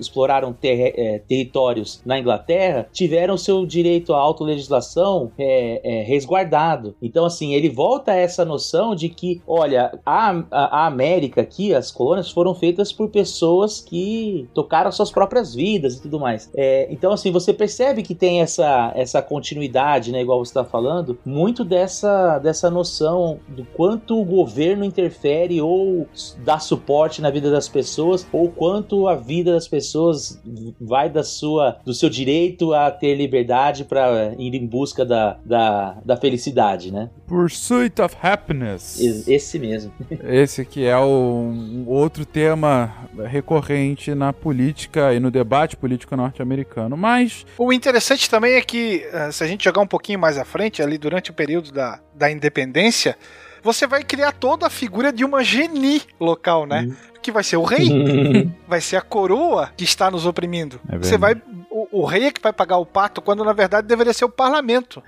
exploraram ter, é, territórios na Inglaterra, tiveram seu direito à autolegislação é, é, resguardado. Então, assim, ele volta a essa noção de que, olha, a, a, América aqui, as colônias foram feitas por pessoas que tocaram suas próprias vidas e tudo mais. então, assim, você percebe que tem essa, essa continuidade, né, igual você está falando falando, muito dessa, dessa noção do quanto o governo interfere ou dá suporte na vida das pessoas, ou quanto a vida das pessoas vai da sua, do seu direito a ter liberdade para ir em busca da, da, da felicidade, né? Pursuit of Happiness. Esse mesmo. Esse que é o um outro tema recorrente na política e no debate político norte-americano. Mas. O interessante também é que, eh, se a gente jogar um pouquinho mais à frente, ali durante o período da, da independência, você vai criar toda a figura de uma geni local, né? Uhum. Que vai ser o rei, vai ser a coroa que está nos oprimindo. É você vai. O, o, rei é que vai pagar o pato, quando na verdade deveria ser o parlamento.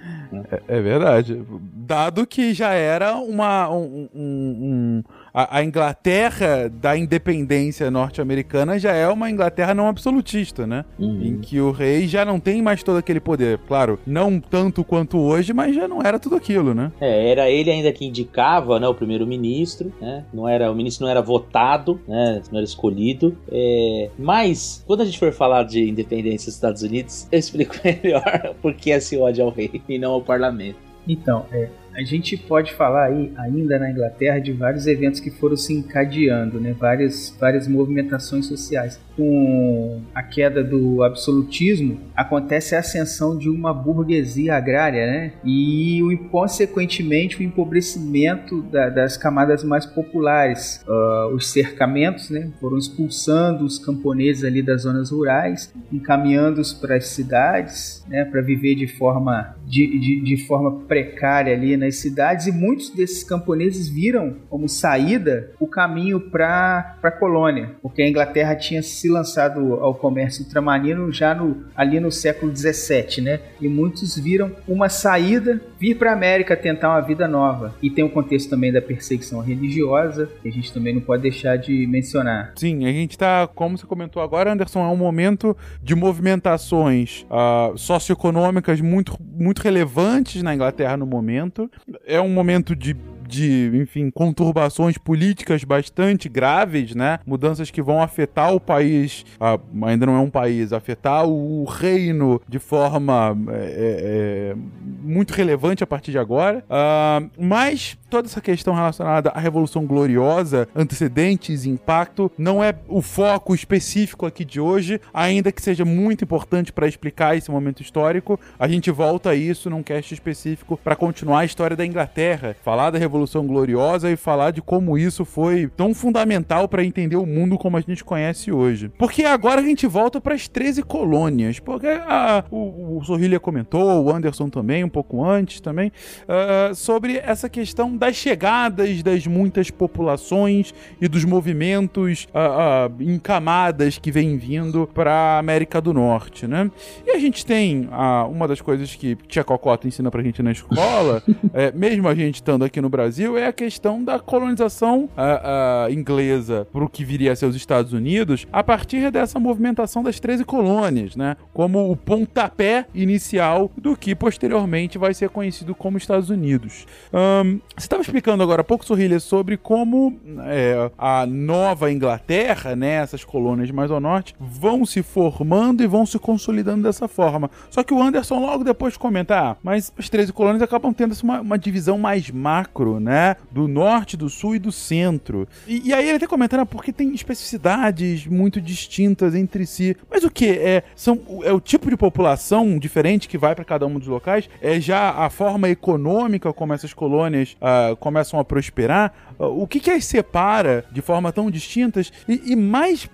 É, é verdade. Dado que já era uma, um, um, um a, a Inglaterra da independência norte-americana já é uma Inglaterra não absolutista, né? Uhum. Em que o rei já não tem mais todo aquele poder. Claro, não tanto quanto hoje, mas já não era tudo aquilo, né? É, era ele ainda que indicava, né, o primeiro-ministro, né? Não era, o ministro não era votado, né? Não era escolhido. É, mas, quando a gente for falar de independência dos Estados Unidos, eu explico melhor porque esse ódio ao rei e não ao parlamento. Então, é, a gente pode falar aí, ainda na Inglaterra, de vários eventos que foram se encadeando, né? várias, várias movimentações sociais. Com a queda do absolutismo, acontece a ascensão de uma burguesia agrária, né? E, consequentemente, o empobrecimento da, das camadas mais populares. Uh, os cercamentos né? foram expulsando os camponeses ali das zonas rurais, encaminhando-os para as cidades, né? para viver de forma, de, de, de forma precária ali, né? Nas cidades e muitos desses camponeses viram como saída o caminho para a colônia, porque a Inglaterra tinha se lançado ao comércio ultramarino já no, ali no século 17, né? E muitos viram uma saída vir para a América tentar uma vida nova. E tem o contexto também da perseguição religiosa, que a gente também não pode deixar de mencionar. Sim, a gente está, como você comentou agora, Anderson, é um momento de movimentações uh, socioeconômicas muito, muito relevantes na Inglaterra no momento é um momento de de, enfim, conturbações políticas bastante graves, né? Mudanças que vão afetar o país, ainda não é um país, afetar o reino de forma é, é, muito relevante a partir de agora. Ah, mas toda essa questão relacionada à Revolução Gloriosa, antecedentes impacto, não é o foco específico aqui de hoje, ainda que seja muito importante para explicar esse momento histórico. A gente volta a isso num cast específico para continuar a história da Inglaterra, falar da Revolução Revolução Gloriosa e falar de como isso foi tão fundamental para entender o mundo como a gente conhece hoje. Porque agora a gente volta para as 13 colônias, porque a, o, o Sorrilha comentou, o Anderson também, um pouco antes também, uh, sobre essa questão das chegadas das muitas populações e dos movimentos uh, uh, em camadas que vêm vindo para a América do Norte, né? E a gente tem uma das coisas que Tia Cocota ensina pra gente na escola, é, mesmo a gente estando aqui no Brasil, é a questão da colonização inglesa para o que viria a ser os Estados Unidos a partir dessa movimentação das 13 colônias, né? Como o pontapé inicial do que posteriormente vai ser conhecido como Estados Unidos. Um, estava explicando agora há pouco, Sorrilha, sobre como é, a nova Inglaterra, né, essas colônias mais ao norte, vão se formando e vão se consolidando dessa forma. Só que o Anderson logo depois comenta, ah, mas as 13 colônias acabam tendo uma, uma divisão mais macro né? Do norte, do sul e do centro. E, e aí ele até comentando, ah, porque tem especificidades muito distintas entre si. Mas o que? É, são, é o tipo de população diferente que vai para cada um dos locais? É já a forma econômica como essas colônias começam a prosperar? O que, que as separa de forma tão distintas? E, e mais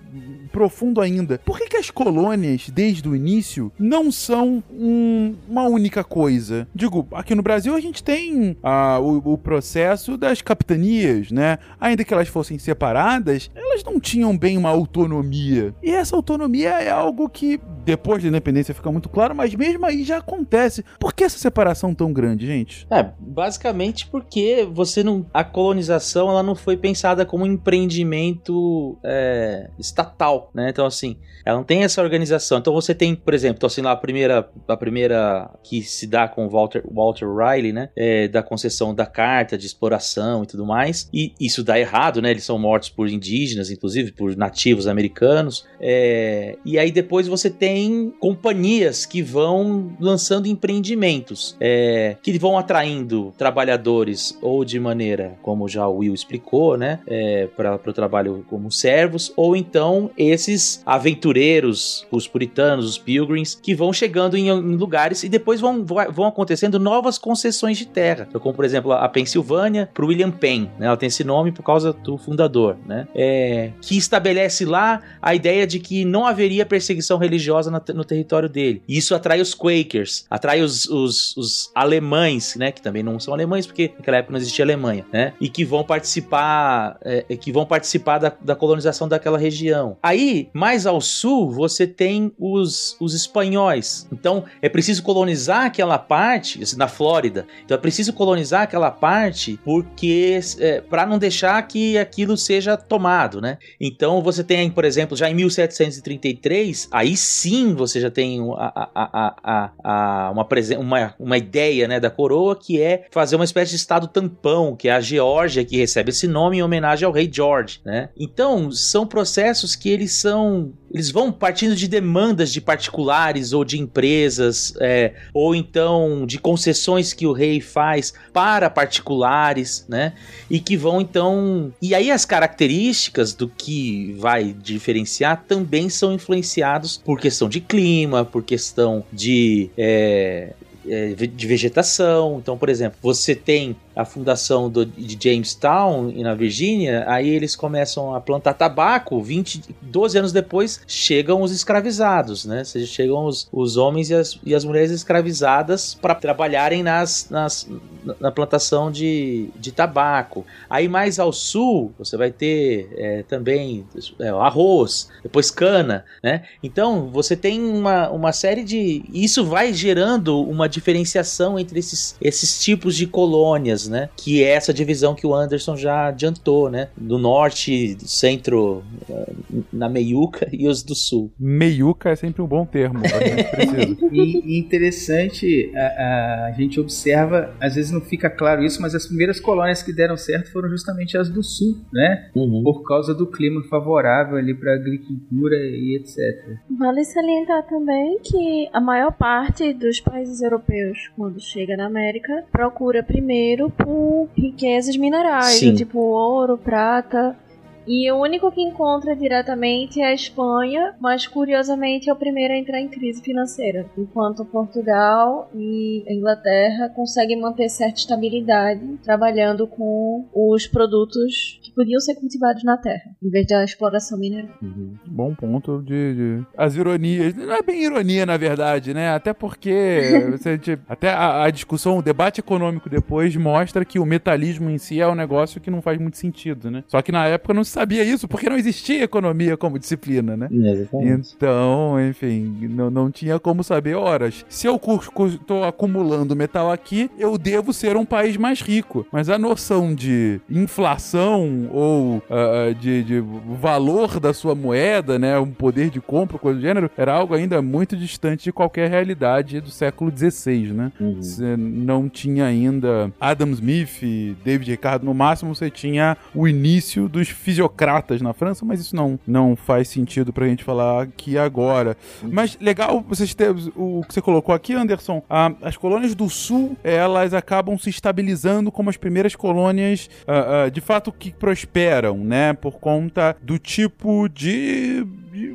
profundo ainda, por que, que as colônias, desde o início, não são um, uma única coisa? Digo, aqui no Brasil a gente tem uh, o, o processo das capitanias, né? Ainda que elas fossem separadas, elas não tinham bem uma autonomia. E essa autonomia é algo que, depois da independência, fica muito claro, mas mesmo aí já acontece. Por que essa separação tão grande, gente? É, basicamente porque você não. A colonização ela não foi pensada como um empreendimento é, estatal, né? Então, assim, ela não tem essa organização. Então você tem, por exemplo, então, assim, lá a primeira, a primeira que se dá com Walter, Walter Riley, né? É, da concessão da carta de exploração e tudo mais. E isso dá errado, né? Eles são mortos por indígenas, inclusive por nativos americanos. É... E aí depois você tem companhias que vão lançando empreendimentos, é... que vão atraindo trabalhadores ou de maneira, como já o Will explicou, né? É... Para o trabalho como servos, ou então esses aventureiros, os puritanos, os pilgrims, que vão chegando em, em lugares e depois vão, vão acontecendo novas concessões de terra. Então, como por exemplo a Pensilvânia para William Penn. Né? Ela tem esse nome por causa do fundador, né? É, que estabelece lá a ideia de que não haveria perseguição religiosa no, no território dele. E isso atrai os Quakers, atrai os, os, os, alemães, né? Que também não são alemães porque naquela época não existia Alemanha, né? E que vão participar, é, que vão participar da, da colonização daquela região. Aí mais ao sul, você tem os, os espanhóis. Então, é preciso colonizar aquela parte, na Flórida. Então, é preciso colonizar aquela parte porque é, para não deixar que aquilo seja tomado, né? Então, você tem, por exemplo, já em 1733, aí sim você já tem a, a, a, uma, uma, uma ideia né, da coroa que é fazer uma espécie de estado tampão, que é a Geórgia que recebe esse nome em homenagem ao rei George, né? Então, são processos que eles são eles vão partindo de demandas de particulares ou de empresas, é, ou então de concessões que o rei faz para particulares, né? E que vão então. E aí as características do que vai diferenciar também são influenciados por questão de clima, por questão de. É, é de vegetação. Então, por exemplo, você tem a fundação do, de Jamestown, na Virgínia, aí eles começam a plantar tabaco, 20, 12 anos depois chegam os escravizados, né? Ou seja, chegam os, os homens e as, e as mulheres escravizadas para trabalharem nas, nas, na plantação de, de tabaco. Aí mais ao sul, você vai ter é, também é, arroz, depois cana, né? Então, você tem uma, uma série de... Isso vai gerando uma diferenciação entre esses, esses tipos de colônias, né? Que é essa divisão que o Anderson já adiantou, né? Do norte, do centro, eh, na meiuca e os do sul. Meiuca é sempre um bom termo, e, interessante, a, a, gente observa, às vezes não fica claro isso, mas as primeiras colônias que deram certo foram justamente as do sul, né? Uhum. Por causa do clima favorável ali para agricultura e etc. Vale salientar também que a maior parte dos países europeus, quando chega na América, procura primeiro por riquezas minerais, tipo ouro, prata, e o único que encontra diretamente é a Espanha, mas curiosamente é o primeiro a entrar em crise financeira, enquanto Portugal e Inglaterra conseguem manter certa estabilidade trabalhando com os produtos que podiam ser cultivados na terra, em vez da exploração mineral. Uhum. Bom ponto de, de, As ironias. Não é bem ironia, na verdade, né? Até porque você, até a, a discussão, o debate econômico depois mostra que o metalismo em si é um negócio que não faz muito sentido, né? Só que na época não se sabia isso porque não existia economia como disciplina, né? Exatamente. Então, enfim, não, não tinha como saber horas. Se eu estou acumulando metal aqui, eu devo ser um país mais rico. Mas a noção de inflação ou uh, de, de, valor da sua moeda, né, um poder de compra, coisa do gênero, era algo ainda muito distante de qualquer realidade do século XVI, né? Uhum. Você não tinha ainda Adam Smith, David Ricardo, no máximo você tinha o início dos fisiologistas aristocratas na França, mas isso não, não faz sentido pra gente falar aqui agora. Mas legal vocês terem o que você colocou aqui, Anderson. A, as colônias do sul, elas acabam se estabilizando como as primeiras colônias uh, uh, de fato que prosperam, né? Por conta do tipo de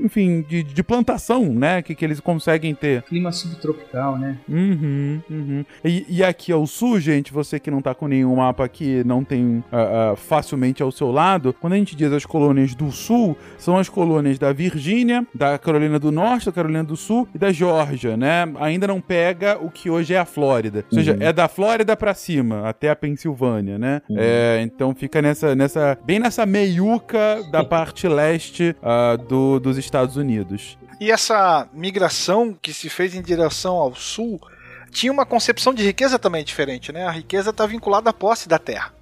enfim, de, de plantação, né? Que, que eles conseguem ter. Clima subtropical, né? Uhum, uhum. E, e aqui ao sul, gente, você que não tá com nenhum mapa aqui, não tem uh, uh, facilmente ao seu lado, quando a gente diz as colônias do sul, são as colônias da Virgínia, da Carolina do Norte, da Carolina do Sul e da Geórgia, né? Ainda não pega o que hoje é a Flórida. Ou seja, uhum. é da Flórida para cima, até a Pensilvânia, né? Uhum. É, então fica nessa, nessa, bem nessa meiuca da parte leste uh, do, do dos Estados Unidos. E essa migração que se fez em direção ao sul tinha uma concepção de riqueza também diferente, né? A riqueza está vinculada à posse da terra.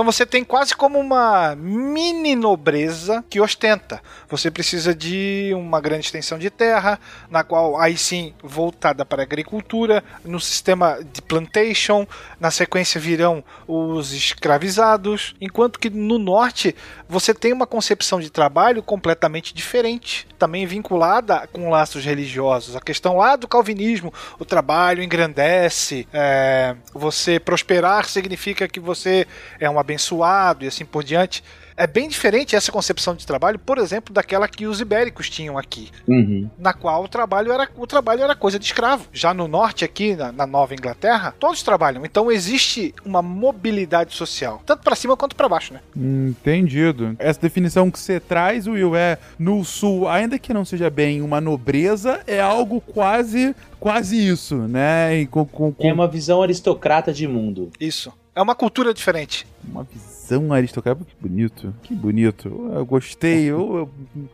Então você tem quase como uma mini nobreza que ostenta. Você precisa de uma grande extensão de terra, na qual aí sim voltada para a agricultura, no sistema de plantation, na sequência virão os escravizados, enquanto que no norte você tem uma concepção de trabalho completamente diferente, também vinculada com laços religiosos. A questão lá do calvinismo, o trabalho engrandece, é, você prosperar significa que você é um abençoado e assim por diante. É bem diferente essa concepção de trabalho, por exemplo, daquela que os ibéricos tinham aqui, uhum. na qual o trabalho era o trabalho era coisa de escravo. Já no norte aqui, na, na Nova Inglaterra, todos trabalham. Então existe uma mobilidade social, tanto para cima quanto para baixo, né? Entendido. Essa definição que você traz, Will, é no sul, ainda que não seja bem uma nobreza, é algo quase quase isso, né? Com, com, com... É uma visão aristocrata de mundo. Isso. É uma cultura diferente. Uma visão aristocrática. Que bonito, que bonito. Eu gostei. Eu,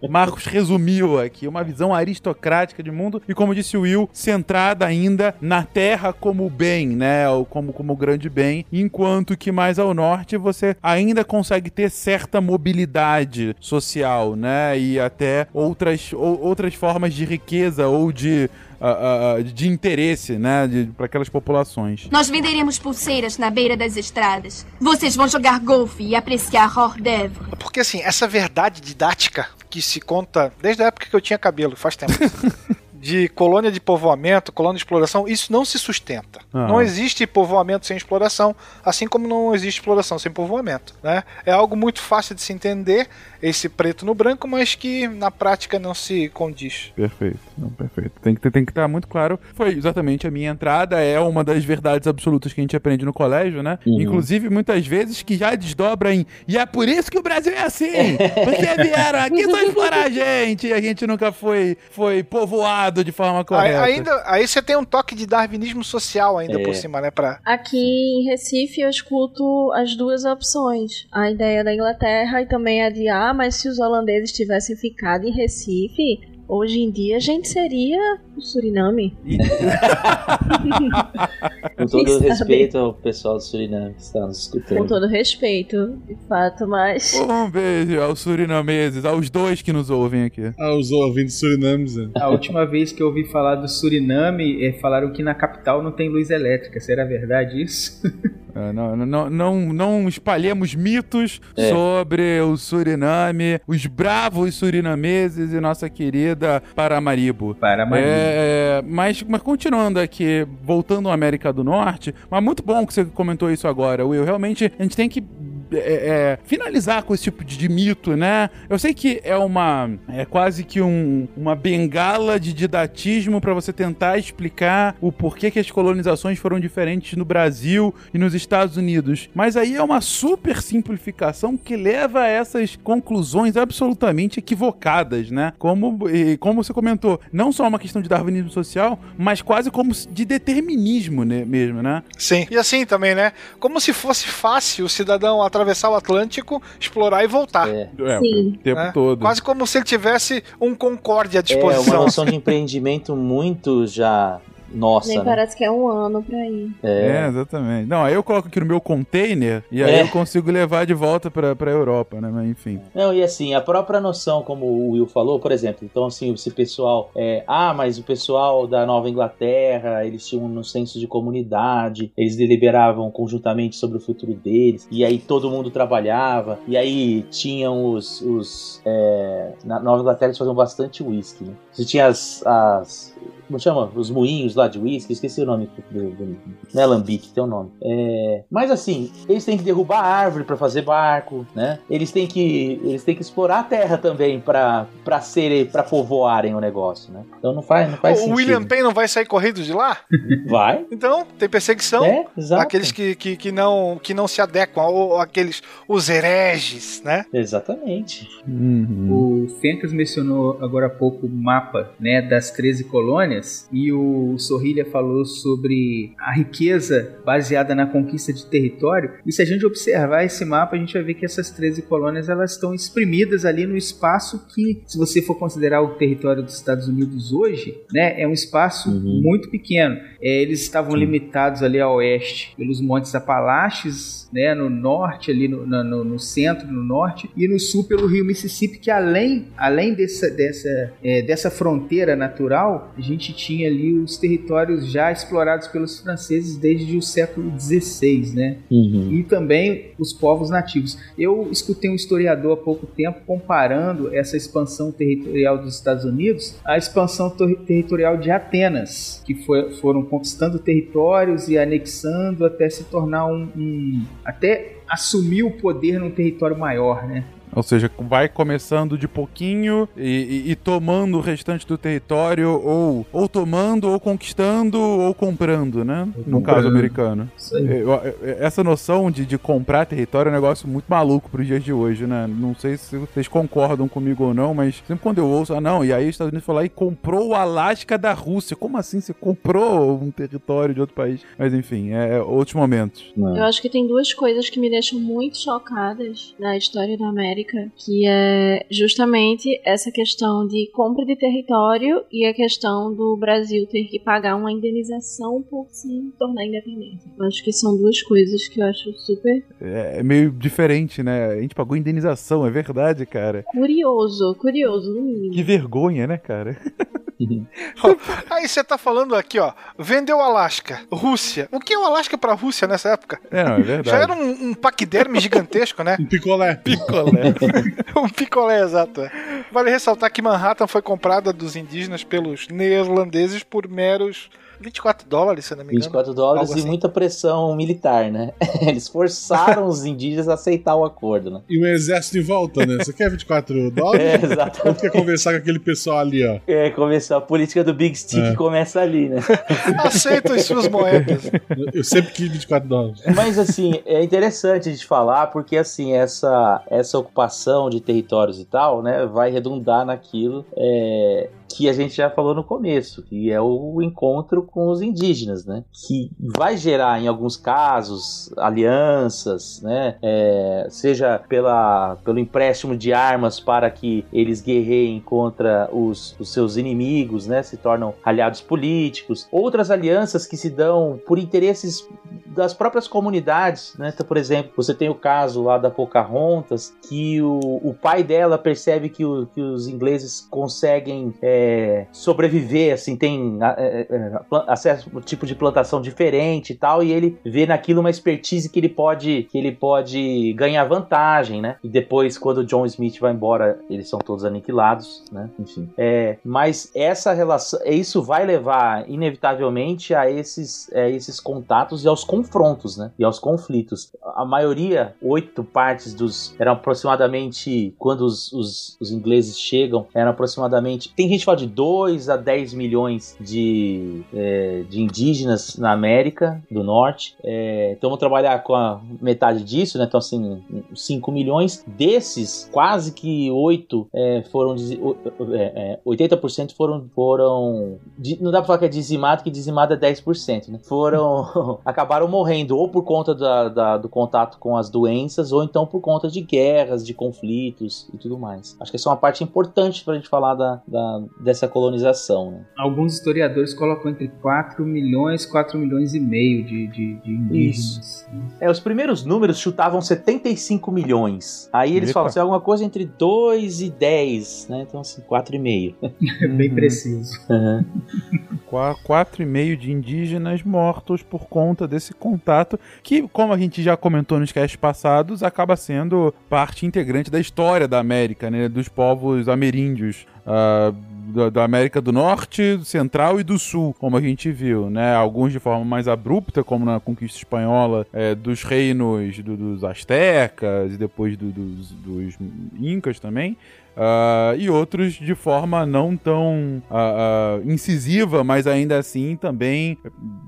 Marcos resumiu aqui. Uma visão aristocrática de mundo. E como disse o Will, centrada ainda na terra como bem, né? Ou como, como grande bem. Enquanto que mais ao norte você ainda consegue ter certa mobilidade social, né? E até outras, ou, outras formas de riqueza ou de uh, uh, de interesse, né, para aquelas populações. Nós venderemos pulseiras na beira das estradas. Vocês vão jogar golfe e apreciar hors d'oeuvre. Porque assim, essa verdade didática que se conta desde a época que eu tinha cabelo, faz tempo. de colônia de povoamento, colônia de exploração, isso não se sustenta. Ah. Não existe povoamento sem exploração, assim como não existe exploração sem povoamento. Né? É algo muito fácil de se entender, esse preto no branco, mas que na prática não se condiz. Perfeito, não, perfeito. Tem que, tem que estar muito claro. Foi exatamente a minha entrada, é uma das verdades absolutas que a gente aprende no colégio, né? Uhum. Inclusive, muitas vezes que já desdobra em. E é por isso que o Brasil é assim! Porque vieram aqui só explorar a gente e a gente nunca foi, foi povoado de forma correta. Aí, ainda, aí você tem um toque de darwinismo social ainda é. por cima, né? Pra... Aqui em Recife eu escuto as duas opções. A ideia da Inglaterra e também a de, ah, mas se os holandeses tivessem ficado em Recife, Hoje em dia a gente seria o Suriname. Com todo respeito ao pessoal do Suriname que está nos escutando. Com todo respeito, de fato, mas. Um beijo aos surinameses, aos dois que nos ouvem aqui. Aos ouvintes surinames. É. A última vez que eu ouvi falar do Suriname, é, falaram que na capital não tem luz elétrica. Será verdade isso? É, não, não, não, não espalhemos mitos é. sobre o Suriname, os bravos surinameses e nossa querida Paramaribo. Paramaribo. É, mas, mas continuando aqui, voltando à América do Norte, mas muito bom que você comentou isso agora, Will. Realmente, a gente tem que é, é, finalizar com esse tipo de, de, mito, né? Eu sei que é uma. É quase que um, uma bengala de didatismo para você tentar explicar o porquê que as colonizações foram diferentes no Brasil e nos Estados Unidos. Mas aí é uma super simplificação que leva a essas conclusões absolutamente equivocadas, né? Como, e, como você comentou, não só uma questão de darwinismo social, mas quase como de determinismo né, mesmo, né? Sim. E assim também, né? Como se fosse fácil o cidadão atravessar o Atlântico, explorar e voltar. É, é Sim. o tempo é. todo. Quase como se ele tivesse um Concorde à disposição. É uma noção de empreendimento muito já nossa. Nem né? parece que é um ano pra ir. É. é. exatamente. Não, aí eu coloco aqui no meu container e aí é. eu consigo levar de volta pra, pra Europa, né? Mas enfim. Não, e assim, a própria noção, como o Will falou, por exemplo, então assim, esse pessoal, é, ah, mas o pessoal da Nova Inglaterra, eles tinham um senso de comunidade, eles deliberavam conjuntamente sobre o futuro deles, e aí todo mundo trabalhava, e aí tinham os. os é, na Nova Inglaterra eles faziam bastante whisky, né? Você tinha as, as como chama? Os moinhos lá de whisky, esqueci o nome do, do, não é alambique, tem um nome. É, mas assim, eles têm que derrubar árvore para fazer barco, né? Eles têm que eles têm que explorar a terra também para para ser para povoarem o negócio, né? Então não faz, não faz o sentido. O William Penn não vai sair correndo de lá? Vai. Então, tem perseguição. É, exato. Aqueles que, que, que, não, que não se adequam, ou aqueles, os hereges, né? Exatamente. Uhum. O Fencas mencionou agora há pouco o mapa, né, das 13 colônias e o Sorrilha falou sobre a riqueza baseada na conquista de território. E se a gente observar esse mapa, a gente vai ver que essas 13 colônias elas estão exprimidas ali no espaço que, se você for considerar o território dos Estados Unidos hoje, né, é um espaço uhum. muito pequeno. É, eles estavam Sim. limitados ali a oeste pelos Montes Apalaches, né, no norte, ali no, no, no, centro, no norte, e no sul pelo rio Mississippi, que além, além dessa, dessa, é, dessa fronteira natural, gente tinha ali os territórios já explorados pelos franceses desde o século XVI, né? Uhum. E também os povos nativos. Eu escutei um historiador há pouco tempo comparando essa expansão territorial dos Estados Unidos à expansão ter territorial de Atenas, que foi, foram conquistando territórios e anexando até se tornar um, um até assumir o poder num território maior, né? Ou seja, vai começando de pouquinho e, e, e tomando o restante do território, ou, ou tomando, ou conquistando, ou comprando, né? No caso americano. Eu, essa noção de, de comprar território é um negócio muito maluco pros dias de hoje, né? Não sei se vocês concordam comigo ou não, mas sempre quando eu ouço, ah, não, e aí os Estados Unidos foi lá e comprou o Alasca da Rússia. Como assim você comprou um território de outro país? Mas enfim, é, é outros momentos. Eu acho que tem duas coisas que me deixam muito chocadas na história da América, que é justamente essa questão de compra de território e a questão do Brasil ter que pagar uma indenização por se tornar independente. Eu acho que são duas coisas que eu acho super. É, é meio diferente, né? A gente pagou indenização, é verdade, cara. Curioso, curioso, no mínimo. Que vergonha, né, cara? Aí você tá falando aqui, ó, vendeu Alasca, Rússia. O que é o Alasca pra Rússia nessa época? É, não, é verdade. Já era um, um paquiderme gigantesco, né? Um picolé. Picolé. um picolé, exato. é. Vale ressaltar que Manhattan foi comprada dos indígenas pelos neerlandeses por meros 24 dólares, se eu não me engano. 24 dólares e assim. muita pressão militar, né? Eles forçaram os indígenas a aceitar o acordo, né? E o exército em volta, né? Você quer 24 dólares? É, exatamente. Ou quer conversar com aquele pessoal ali, ó? É, começou a política do Big Stick É. começa ali, né? Aceita as suas moedas. Eu sempre quis 24 dólares. Mas assim, é interessante a gente falar porque assim, essa, essa ocupação de territórios e tal, né, vai redundar naquilo é, que a gente já falou no começo, que é o encontro com os indígenas, né? Que vai gerar, em alguns casos, alianças, né? É, seja pela, pelo empréstimo de armas para que eles guerreiem contra os, os seus inimigos, né? Se tornam aliados políticos. Outras alianças que se dão por interesses das próprias comunidades, né? Então, por exemplo, você tem o caso lá da Pocahontas, que o, o pai dela percebe que, o- que os ingleses conseguem é, sobreviver, assim, tem é, é, acesso a um tipo de plantação diferente e tal, e ele vê naquilo uma expertise que ele pode, que ele pode ganhar vantagem, né? E depois, quando o John Smith vai embora, eles são todos aniquilados, né? Enfim. É, mas essa relação, isso vai levar inevitavelmente a esses, a esses contatos e aos confrontos, né? E aos conflitos. A maioria, oito partes dos. eram aproximadamente. Quando os, os, os ingleses chegam, eram aproximadamente. Tem gente fala de 2 a 10 milhões de, é, de indígenas na América do Norte. É, então vamos trabalhar com a metade disso, né? Então, assim, 5 milhões. Desses, quase que 8 é, foram. é, é, 80% foram. foram di- não dá pra falar que é dizimado, que dizimado é 10%, né? Foram. acabaram morrendo ou por conta da- da- do contato com as doenças, ou então por conta de guerras, de conflitos e tudo mais. Acho que essa é uma parte importante pra gente falar da, da- dessa colonização, né? Alguns historiadores colocam entre 4 milhões, 4 milhões e meio de, de, de indígenas. É, os primeiros números chutavam 75 milhões. Aí eles Eita. falam assim, alguma coisa entre 2 e 10, né? Então, assim, 4,5. É bem preciso. Uhum. Quatro e meio de indígenas mortos por conta desse contato, que, como a gente já comentou nos casts passados, acaba sendo parte integrante da história da América, né? Dos povos ameríndios. Ah, da, América do Norte, Central e do Sul, como a gente viu, né? Alguns de forma mais abrupta, como na conquista espanhola, é, dos reinos do- dos astecas e depois do- dos, dos incas também. Ah, e outros de forma não tão ah, ah, incisiva, mas ainda assim também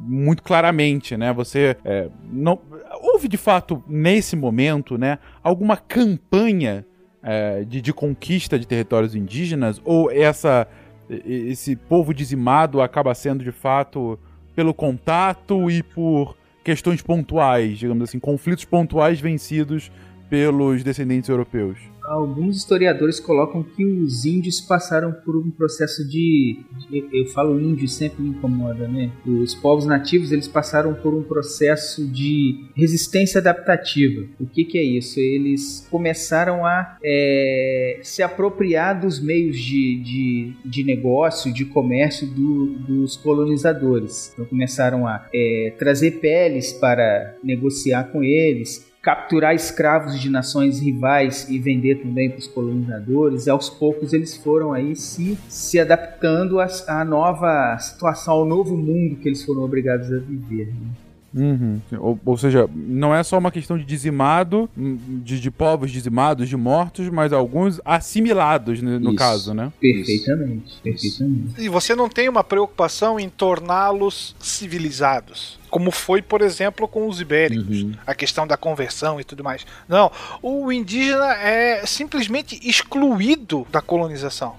muito claramente, né? Você é, não houve de fato nesse momento, né, alguma campanha é, de, de conquista de territórios indígenas ou essa esse povo dizimado acaba sendo de fato pelo contato e por questões pontuais, digamos assim, conflitos pontuais vencidos pelos descendentes europeus. Alguns historiadores colocam que os índios passaram por um processo de, de- eu falo índio sempre me incomoda, né? Os povos nativos eles passaram por um processo de resistência adaptativa. O que, que é isso? Eles começaram a é, se apropriar dos meios de, de, de negócio, de comércio do- dos colonizadores. Então começaram a é, trazer peles para negociar com eles, capturar escravos de nações rivais e vender também para os colonizadores. E aos poucos eles foram aí se, se adaptando à, à nova situação, ao novo mundo que eles foram obrigados a viver. né? Uhum. Ou, ou, seja, não é só uma questão de dizimado, de, de povos dizimados, de mortos, mas alguns assimilados no, no caso, né? Perfeitamente, perfeitamente. E você não tem uma preocupação em torná-los civilizados como foi, por exemplo, com os ibéricos, uhum. a questão da conversão e tudo mais. Não, o indígena é simplesmente excluído da colonização.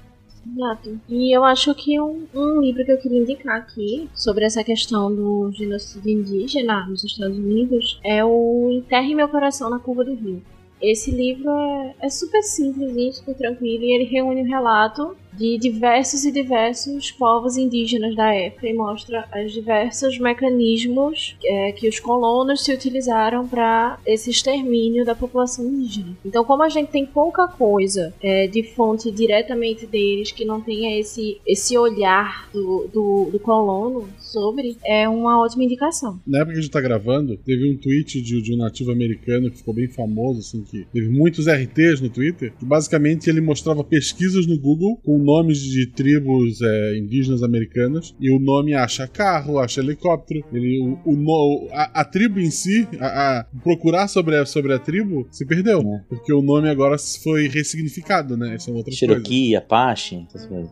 Exato. E eu acho que um, um, livro que eu queria indicar aqui sobre essa questão do genocídio indígena nos Estados Unidos é o Enterre Meu Coração na Curva do Rio. Esse livro é, é super simples, super tranquilo, e ele reúne um relato de diversos e diversos povos indígenas da época e mostra os diversos mecanismos é, que os colonos se utilizaram para esse extermínio da população indígena. Então, como a gente tem pouca coisa é, de fonte diretamente deles, que não tenha esse, esse olhar do, do, do, colono sobre, é uma ótima indicação. Na época que a gente tá gravando, teve um tweet de, de um nativo americano que ficou bem famoso, assim, que teve muitos RTs no Twitter, que basicamente ele mostrava pesquisas no Google com nomes de tribos é, indígenas americanas e o nome acha carro, acha helicóptero. Ele, o, o a, a, tribo em si, a, a, procurar sobre a, sobre a tribo, se perdeu. É. Porque o nome agora foi ressignificado, né? São outras Cherokee, coisas. Apache,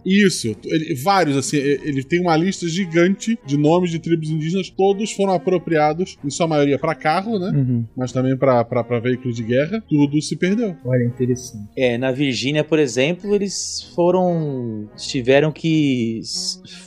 Isso, ele, vários, assim, ele tem uma lista gigante de nomes de tribos indígenas, todos foram apropriados, em sua maioria para carro, né? Uhum. Mas também para veículos de guerra, tudo se perdeu. Olha, interessante. É, na Virgínia, por exemplo, eles foram tiveram que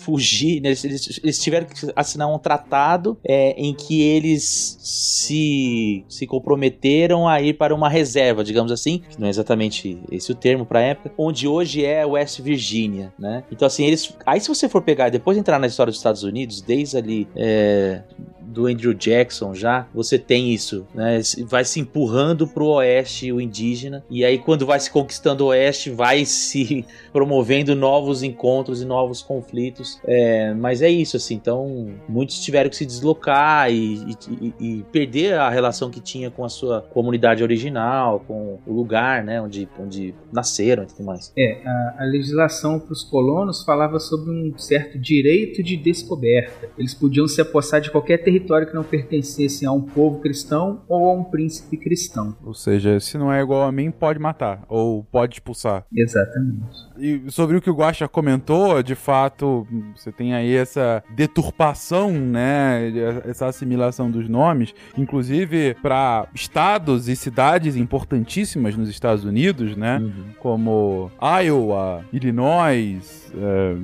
fugir, né? eles, eles, tiveram que assinar um tratado é, em que eles se, se comprometeram a ir para uma reserva, digamos assim, que não é exatamente esse o termo para a época, onde hoje é West Virginia, né? Então assim, eles, aí se você for pegar depois entrar na história dos Estados Unidos, desde ali é, do Andrew Jackson já, você tem isso, né? Vai se empurrando pro oeste o indígena, e aí quando vai se conquistando o oeste, vai se promovendo novos encontros e novos conflitos. É, mas é isso, assim, então muitos tiveram que se deslocar e, e, e, perder a relação que tinha com a sua comunidade original, com o lugar, né, onde, onde nasceram e tudo mais. É, a, a legislação para os colonos falava sobre um certo direito de descoberta. Eles podiam se apossar de qualquer território território que não pertencesse a um povo cristão ou a um príncipe cristão. Ou seja, se não é igual a mim, pode matar ou pode expulsar. Exatamente. E sobre o que o Guaxa comentou, de fato, você tem aí essa deturpação, né, essa assimilação dos nomes, inclusive para estados e cidades importantíssimas nos Estados Unidos, né, uhum. como Iowa, Illinois, é,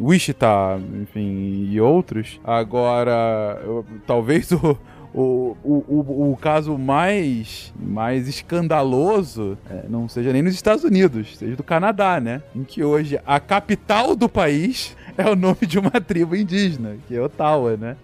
Wichita, enfim, e outros. Agora, talvez o, o, o, o, caso mais, mais escandaloso é, não seja nem nos Estados Unidos, seja do Canadá, né? Em que hoje a capital do país é o nome de uma tribo indígena, que é Ottawa, né?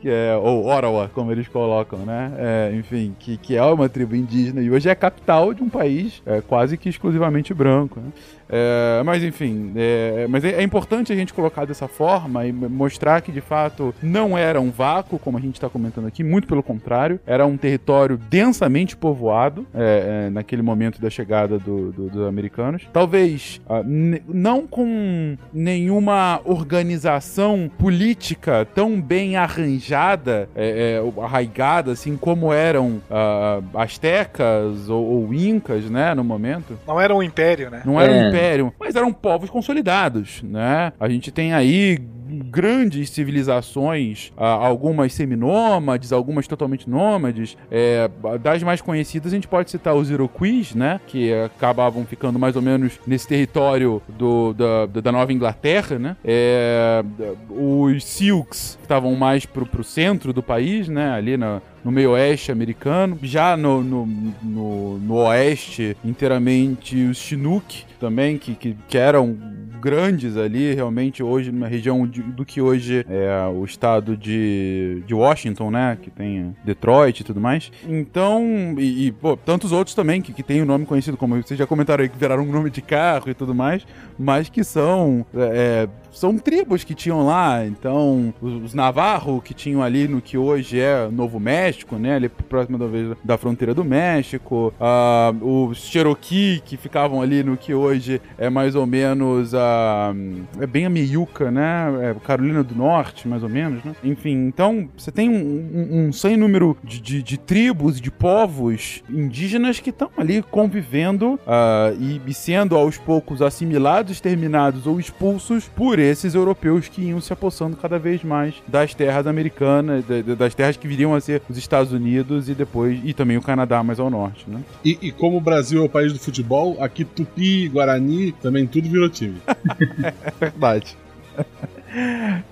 Que é, ou Ottawa, como eles colocam, né? É, enfim, que, que é uma tribo indígena e hoje é a capital de um país é, quase que exclusivamente branco, né? É, mas enfim, é, mas é, é, importante a gente colocar dessa forma e mostrar que de fato não era um vácuo, como a gente está comentando aqui, muito pelo contrário, era um território densamente povoado é, é, naquele momento da chegada do, do, dos americanos. Talvez uh, não com nenhuma organização política tão bem arranjada, é, arraigada, assim como eram uh, astecas ou, ou, incas, né, no momento. Não era um império, né? Não era um império mas eram povos consolidados, né? A gente tem aí grandes civilizações, algumas seminômades, algumas totalmente nômades. É, das mais conhecidas, a gente pode citar os Iroquois, né? Que acabavam ficando mais ou menos nesse território do, da, da Nova Inglaterra, né? É, os Silks, que estavam mais pro, pro centro do país, né? Ali na, no meio oeste americano. Já no, no, no, no oeste, inteiramente, os Chinook também, que, que, que, eram grandes ali, realmente, hoje, numa região de, do que hoje é o estado de, de Washington, né? Que tem Detroit e tudo mais. Então, e, e pô, tantos outros também que, que tem o um nome conhecido, como vocês já comentaram aí, que viraram um nome de carro e tudo mais, mas que são é, são tribos que tinham lá. Então, os, os Navarro, que tinham ali no que hoje é Novo México, né? Ali próximo da, da fronteira do México. Uh, os Cherokee, que ficavam ali no que hoje é mais ou menos a a. É bem a meiuca, né? É Carolina do Norte, mais ou menos, né? Enfim, então você tem um, um, um sem número de, de, de tribos, de povos indígenas que estão ali convivendo uh, e, e sendo aos poucos assimilados, exterminados ou expulsos por esses europeus que iam se apossando cada vez mais das terras americanas, das terras que viriam a ser os Estados Unidos e depois e também o Canadá mais ao norte, né? E, e como o Brasil é o país do futebol, aqui Tupi, Guarani, também tudo virou time. é verdade.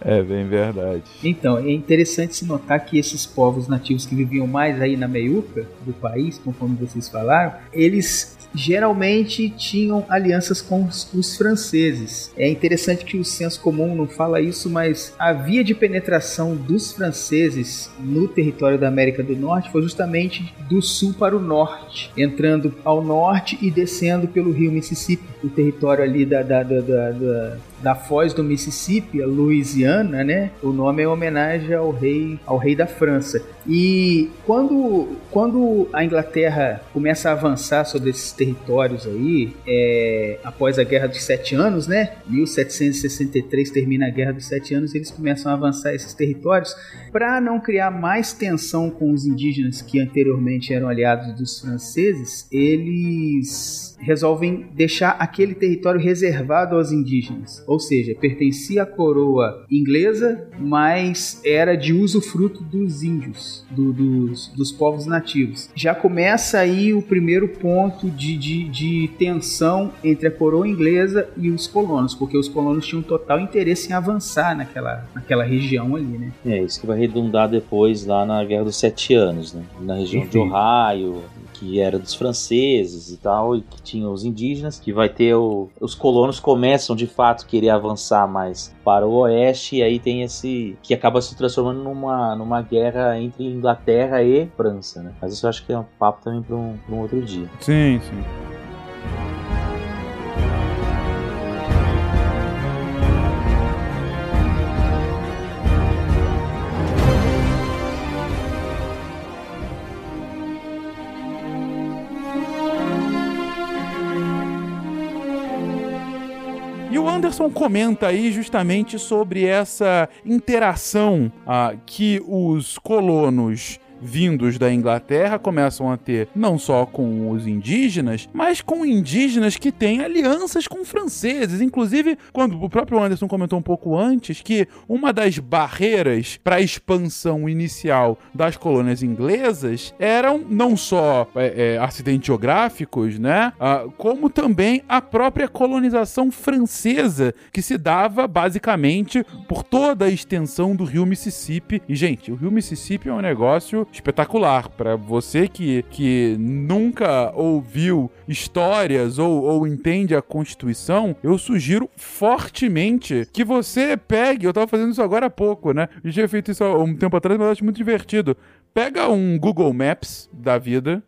É bem verdade. Então, é interessante se notar que esses povos nativos que viviam mais aí na meiuca do país, conforme vocês falaram, eles geralmente tinham alianças com os, os, franceses. É interessante que o senso comum não fala isso, mas a via de penetração dos franceses no território da América do Norte foi justamente do sul para o norte, entrando ao norte e descendo pelo rio Mississippi, o território ali da, da, da, da da foz do Mississippi, a Louisiana, né? O nome é homenagem ao rei, ao rei da França. E quando, quando a Inglaterra começa a avançar sobre esses territórios aí, é, após a Guerra dos Sete Anos, né? 1763 termina a Guerra dos Sete Anos, eles começam a avançar esses territórios para não criar mais tensão com os indígenas que anteriormente eram aliados dos franceses. Eles resolvem deixar aquele território reservado aos indígenas, ou seja, pertencia à coroa inglesa, mas era de uso fruto dos índios, do, dos, dos povos nativos. Já começa aí o primeiro ponto de, de, de tensão entre a coroa inglesa e os colonos, porque os colonos tinham total interesse em avançar naquela, naquela região ali, né? É, isso que vai redundar depois lá na Guerra dos Sete Anos, né? Na região Enfim. de Ohio, que era dos franceses e tal, e que tinha os indígenas, que vai ter o, os colonos começam de fato querer avançar mais para o oeste, e aí tem esse que acaba se transformando numa, numa guerra entre Inglaterra e França, né? Mas isso eu acho que é um papo também para um, um outro dia. Sim, sim. Anderson comenta aí justamente sobre essa interação ah, que os colonos vindos da Inglaterra começam a ter não só com os indígenas, mas com indígenas que têm alianças com franceses. Inclusive, quando o próprio Anderson comentou um pouco antes que uma das barreiras para a expansão inicial das colônias inglesas eram não só é, é, acidentes geográficos, né, ah, como também a própria colonização francesa que se dava basicamente por toda a extensão do rio Mississippi. E gente, o rio Mississippi é um negócio espetacular. para você que, que nunca ouviu histórias ou, ou entende a Constituição, eu sugiro fortemente que você pegue. Eu tava fazendo isso agora há pouco, né? Eu tinha feito isso há um tempo atrás, mas eu acho muito divertido. Pega um Google Maps da vida,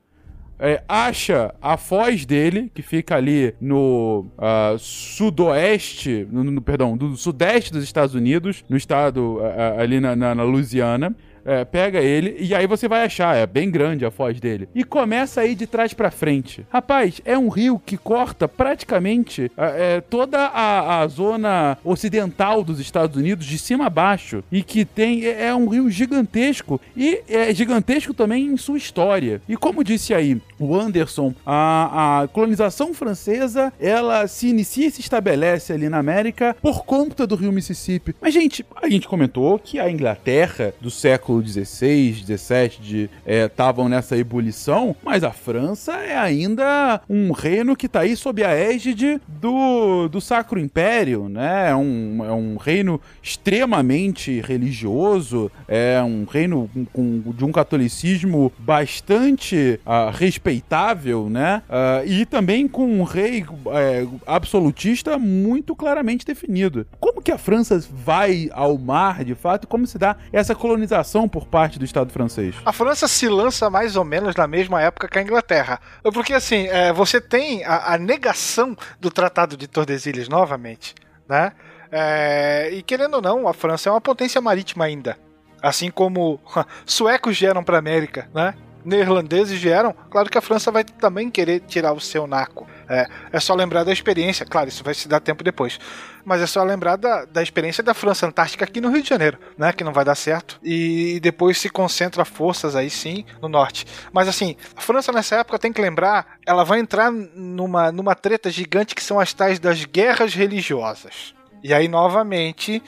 é, acha a foz dele, que fica ali no uh, sudoeste, no, no, perdão, do sudeste dos Estados Unidos, no estado uh, ali na, na, na Louisiana. É, pega ele e aí você vai achar, é bem grande a foz dele. E começa a ir de trás para frente. Rapaz, é um rio que corta praticamente é, é, toda a, a, zona ocidental dos Estados Unidos, de cima a baixo. E que tem. É, é um rio gigantesco. E é gigantesco também em sua história. E como disse aí o Anderson, a, a colonização francesa ela se inicia e se estabelece ali na América por conta do rio Mississippi. Mas, gente, a gente comentou que a Inglaterra do século século XVI, XVII estavam é, nessa ebulição, mas a França é ainda um reino que está aí sob a égide do, do Sacro Império, né? É um, é um reino extremamente religioso, é um reino com, de um catolicismo bastante uh, respeitável, né? Uh, e também com um rei uh, absolutista muito claramente definido. Como que a França vai ao mar, de fato? Como se dá essa colonização por parte do Estado francês? A França se lança mais ou menos na mesma época que a Inglaterra. Porque, assim, é, você tem a, a, negação do Tratado de Tordesilhas novamente, né? É, e querendo ou não, a França é uma potência marítima ainda. Assim como suecos vieram para a América, né? Neerlandeses vieram. Claro que a França vai também querer tirar o seu naco. É, é só lembrar da experiência, claro, isso vai se dar tempo depois. Mas é só lembrar da, da experiência da França Antártica aqui no Rio de Janeiro, né? Que não vai dar certo. E depois se concentra forças aí sim no norte. Mas assim, a França nessa época tem que lembrar, ela vai entrar numa, numa treta gigante que são as tais das guerras religiosas. E aí, novamente,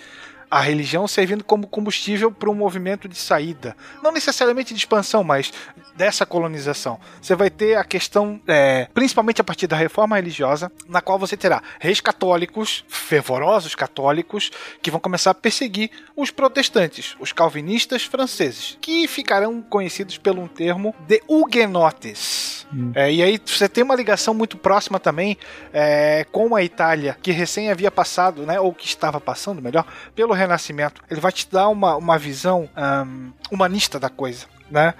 a religião servindo como combustível para um movimento de saída. Não necessariamente de expansão, mas dessa colonização. Você vai ter a questão, é, principalmente a partir da reforma religiosa, na qual você terá reis católicos, fervorosos católicos, que vão começar a perseguir os protestantes, os calvinistas franceses, que ficarão conhecidos pelo termo de huguenotes. Hum. É, e aí você tem uma ligação muito próxima também é, com a Itália, que recém havia passado, né, ou que estava passando, melhor, pelo Renascimento. Ele vai te dar uma, uma visão um, humanista da coisa, né?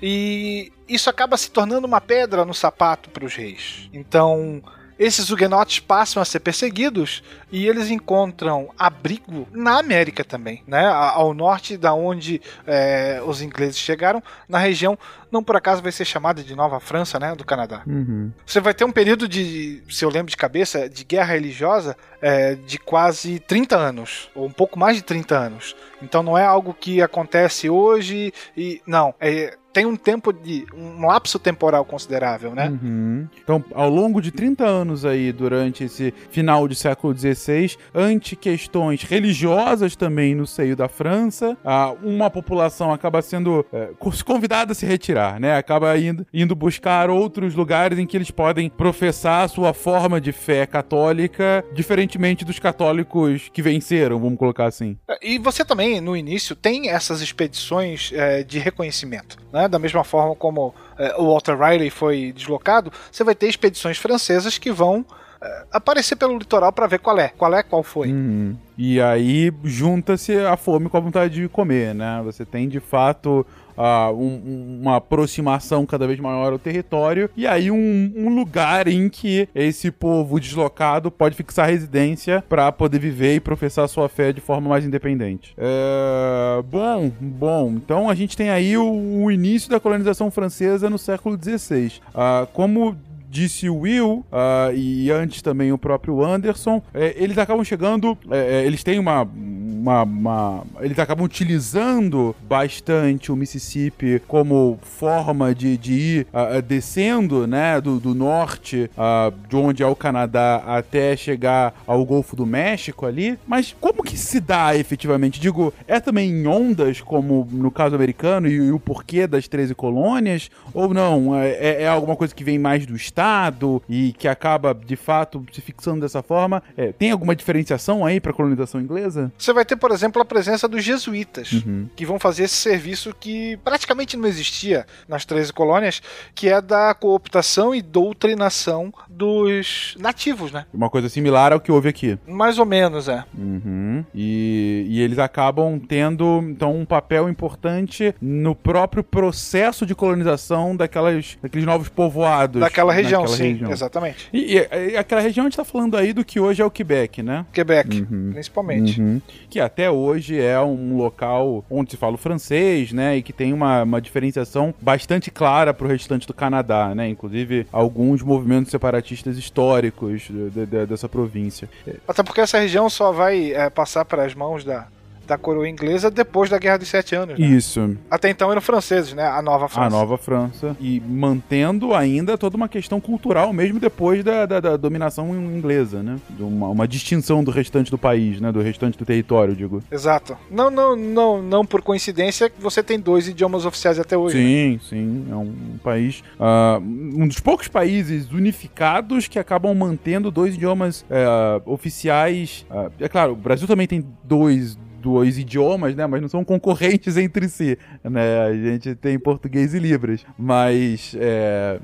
E isso acaba se tornando uma pedra no sapato para os reis. Então, esses huguenotes passam a ser perseguidos e eles encontram abrigo na América também, né? Ao norte da onde é, os ingleses chegaram, na região não por acaso vai ser chamada de Nova França, né, do Canadá. Uhum. Você vai ter um período de, se eu lembro de cabeça, de guerra religiosa é, de quase 30 anos, ou um pouco mais de 30 anos. Então não é algo que acontece hoje e não, é tem um tempo de um lapso temporal considerável, né? Uhum. Então, ao longo de 30 anos aí, durante esse final de século XVI, ante questões religiosas também no seio da França, uma população acaba sendo é, convidada a se retirar, né? Acaba indo, indo buscar outros lugares em que eles podem professar a sua forma de fé católica, diferentemente dos católicos que venceram, vamos colocar assim. E você também, no início, tem essas expedições é, de reconhecimento, né? Da mesma forma como é, o Walter Riley foi deslocado, você vai ter expedições francesas que vão aparecer pelo litoral para ver qual é, qual é, qual foi. Uhum. E aí junta-se a fome com a vontade de comer, né? Você tem de fato uh, um, uma aproximação cada vez maior ao território e aí um, um, lugar em que esse povo deslocado pode fixar residência para poder viver e professar sua fé de forma mais independente. É... Bom, bom, então a gente tem aí o, o início da colonização francesa no século XVI. Uh, como disse o Will uh, e antes também o próprio Anderson, é, eles acabam chegando, é, é, eles têm uma, uma, uma, Eles acabam utilizando bastante o Mississippi como forma de, de ir uh, descendo, né, do, do norte, uh, de onde é o Canadá, até chegar ao Golfo do México ali. Mas como que se dá efetivamente? Digo, é também em ondas, como no caso americano, e, e o porquê das 13 colônias? Ou não? É, é, é alguma coisa que vem mais do Estado? Estado e que acaba de fato se fixando dessa forma. É, tem alguma diferenciação aí para a colonização inglesa? Você vai ter, por exemplo, a presença dos jesuítas, uhum. que vão fazer esse serviço que praticamente não existia nas 13 colônias, que é da cooptação e doutrinação dos nativos, né? Uma coisa similar ao que houve aqui. Mais ou menos, é. Uhum. E, e eles acabam tendo, então, um papel importante no próprio processo de colonização daquelas, daqueles novos povoados. Daquela região região, sim, região. exatamente. E, e, e, aquela região a gente tá falando aí do que hoje é o Quebec, né? Quebec, uhum. principalmente. Uhum. Que até hoje é um local onde se fala o francês, né? E que tem uma, uma diferenciação bastante clara pro restante do Canadá, né? Inclusive alguns movimentos separatistas históricos de, de, dessa província. Até porque essa região só vai é, passar para as mãos da, da coroa inglesa depois da Guerra dos Sete Anos. Né? Isso. Até então eram franceses, né? A Nova França. A Nova França. E mantendo ainda toda uma questão cultural, mesmo depois da, da, da dominação inglesa, né? Uma, uma, distinção do restante do país, né? Do restante do território, digo. Exato. Não, não, não, não por coincidência você tem dois idiomas oficiais até hoje. Sim, né? sim. É um país. Uh, um dos poucos países unificados que acabam mantendo dois idiomas uh, oficiais. Uh, é claro, o Brasil também tem dois dois idiomas, né? Mas não são concorrentes entre si, né? A gente tem português e libras, mas é,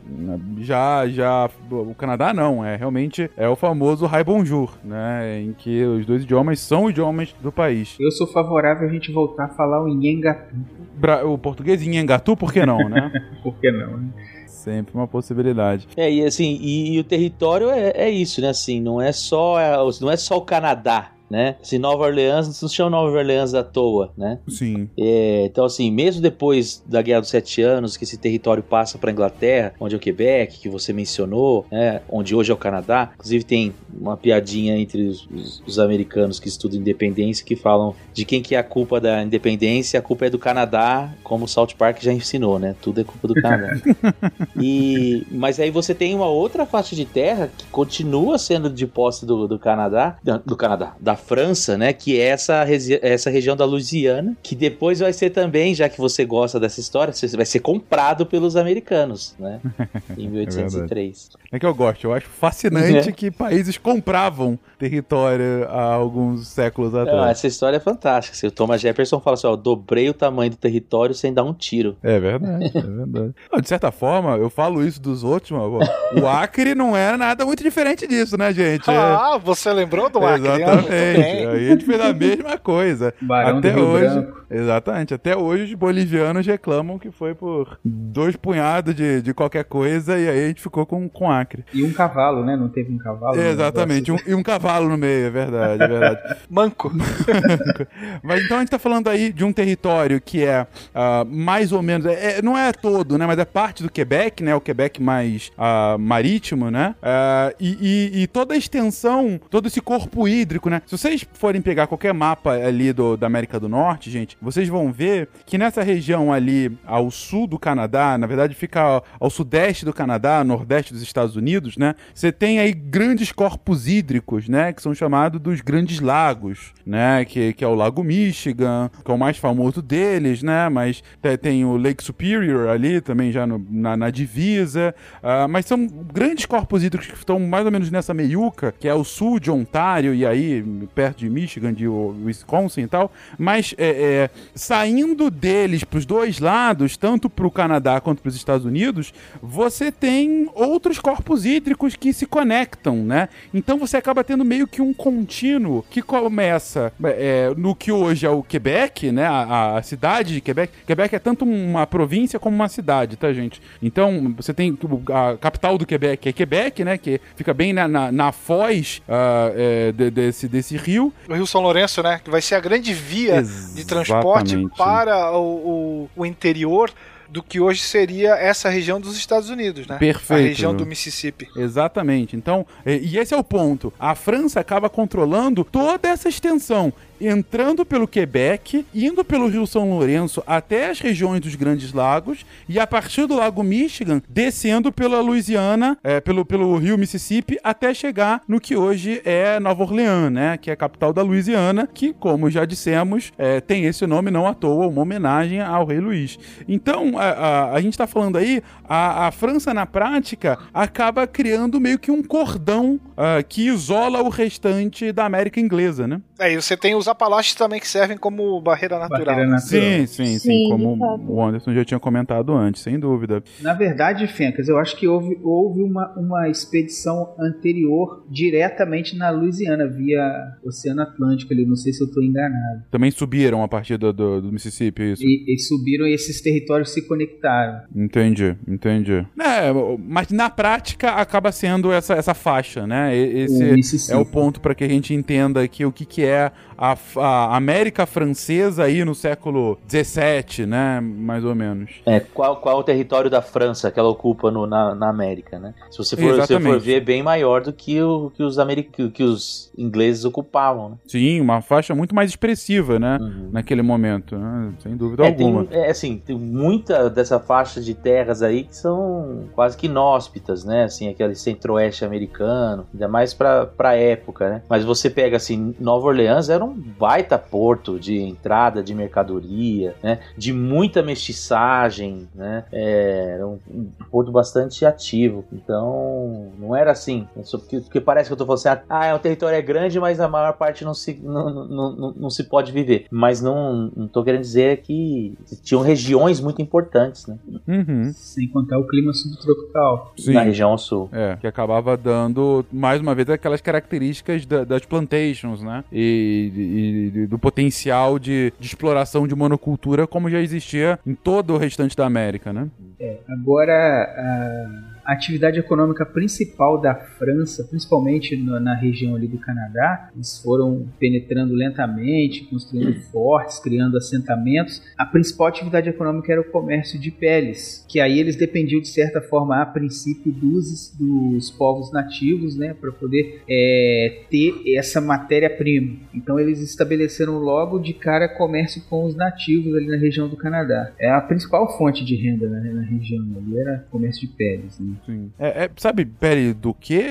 já já o Canadá não, é realmente é o famoso Hai Bonjour, né? Em que os dois idiomas são idiomas do país. Eu sou favorável a gente voltar a falar o Nhengatu. O português Nhengatu, por que não, né? por que não, né? Sempre uma possibilidade. É, e assim, e, e o território é, é, isso, né? Assim, não é só, é, não é só o Canadá né? Assim, Nova Orleans, não se chama Nova Orleans à toa, né? Sim. É, então, assim, mesmo depois da Guerra dos Sete Anos, que esse território passa para Inglaterra, onde é o Quebec, que você mencionou, né? Onde hoje é o Canadá. Inclusive, tem uma piadinha entre os, os, os americanos que estudam independência que falam de quem que é a culpa da independência. A culpa é do Canadá, como o South Park já ensinou, né? Tudo é culpa do Canadá. e, mas aí você tem uma outra faixa de terra que continua sendo de posse do, do Canadá, do Canadá, da França, né? Que é essa, essa região da Louisiana, que depois vai ser também, já que você gosta dessa história, vai ser comprado pelos americanos, né? Em 1803. É, é que eu gosto, eu acho fascinante é. que países compravam território há alguns séculos atrás. Não, essa história é fantástica. Se o Thomas Jefferson fala assim, ó, dobrei o tamanho do território sem dar um tiro. É verdade, é verdade. de certa forma, eu falo isso dos outros, mas o Acre não era nada muito diferente disso, né, gente? Ah, você lembrou do Acre? Exatamente. Aí a gente fez a mesma coisa. Barão Até hoje. Branco. Exatamente. Até hoje os bolivianos reclamam que foi por dois punhados de, de qualquer coisa e aí a gente ficou com, com Acre. E um cavalo, né? Não teve um cavalo? Exatamente. Um, e um cavalo no meio, é verdade, é verdade. Manco. Mas então a gente tá falando aí de um território que é uh, mais ou menos, é, não é todo, né? Mas é parte do Quebec, né? O Quebec mais uh, marítimo, né? Uh, e, e, e, toda a extensão, todo esse corpo hídrico, né? Se vocês forem pegar qualquer mapa ali do, da América do Norte, gente, vocês vão ver que nessa região ali ao sul do Canadá, na verdade fica ao, ao sudeste do Canadá, nordeste dos Estados Unidos, né? Você tem aí grandes corpos hídricos, né? Que são chamados dos grandes lagos, né? Que, que é o Lago Michigan, que é o mais famoso deles, né? Mas tem o Lake Superior ali também já no, na, na, divisa. Uh, mas são grandes corpos hídricos que estão mais ou menos nessa meiuca, que é o sul de Ontário e aí perto de Michigan, de Wisconsin e tal. Mas é, é, saindo deles para os dois lados, tanto para o Canadá quanto para os Estados Unidos, você tem outros corpos hídricos que se conectam, né? Então você acaba tendo meio que um contínuo que começa é, no que hoje é o Quebec, né? A, a, cidade de Quebec. Quebec é tanto uma província como uma cidade, tá, gente? Então você tem a capital do Quebec é Quebec, né? Que fica bem na, na, na foz uh, é, de, desse, desse rio. O Rio São Lourenço, né? Que vai ser a grande via Exatamente. de transporte para o, o, o interior do que hoje seria essa região dos Estados Unidos, né? Perfeito. A região do Mississippi. Exatamente. Então, e esse é o ponto. A França acaba controlando toda essa extensão entrando pelo Quebec, indo pelo Rio São Lourenço até as regiões dos Grandes Lagos e a partir do Lago Michigan descendo pela Louisiana, é, pelo, pelo Rio Mississippi até chegar no que hoje é Nova Orleans, né, que é a capital da Louisiana, que como já dissemos é, tem esse nome não à toa, uma homenagem ao Rei Luís. Então a, a, a gente está falando aí a, a, França na prática acaba criando meio que um cordão uh, que isola o restante da América inglesa, né? É, e você tem os Apalaches também que servem como barreira natural. Barreira natural. Sim, sim, sim, sim como o Anderson já tinha comentado antes, sem dúvida. Na verdade, Fencas, eu acho que houve, houve uma, uma expedição anterior diretamente na Louisiana, via Oceano Atlântico ali, não sei se eu estou enganado. Também subiram a partir do, do, do Mississippi, é isso? E, e, subiram e esses territórios se conectaram. Entendi, entendi. É, mas na prática acaba sendo essa, essa faixa, né? Esse é o ponto para que a gente entenda que o que, que é a, a, América Francesa aí no século XVII, né? Mais ou menos. É, qual, qual é o território da França que ela ocupa no, na, na América, né? Se você for, se for ver, é bem maior do que, o, que, os, americ... que os ingleses ocupavam, né? Sim, uma faixa muito mais expressiva, né? Uhum. Naquele momento, né? Sem dúvida é, alguma. Tem, é assim, tem muita dessa faixa de terras aí que são quase que inóspitas, né? Assim, aquele centro-oeste americano, ainda mais pra, pra época, né? Mas você pega, assim, Nova Orleans era um baita porto de entrada de mercadoria, né? De muita mestiçagem, né? É, era um, um, porto bastante ativo. Então, não era assim. É porque, porque, parece que eu tô falando assim, ah, é um território é grande, mas a maior parte não se, não, não, não, não se pode viver. Mas não, não tô querendo dizer que tinham regiões muito importantes, né? Uhum. Sem contar o clima subtropical. Sim. Na região sul. É, que acabava dando, mais uma vez, aquelas características da, das plantations, né? E, e, e do potencial de, de, exploração de monocultura como já existia em todo o restante da América, né? É, agora, atividade econômica principal da França, principalmente no, na região ali do Canadá, eles foram penetrando lentamente, construindo fortes, criando assentamentos. A principal atividade econômica era o comércio de peles, que aí eles dependiam de certa forma, a princípio, dos, dos povos nativos, né, para poder é, ter essa matéria-prima. Então eles estabeleceram logo de cara comércio com os nativos ali na região do Canadá. É a principal fonte de renda né, na região ali era comércio de peles. Né? Sim. É, é, sabe pele do que,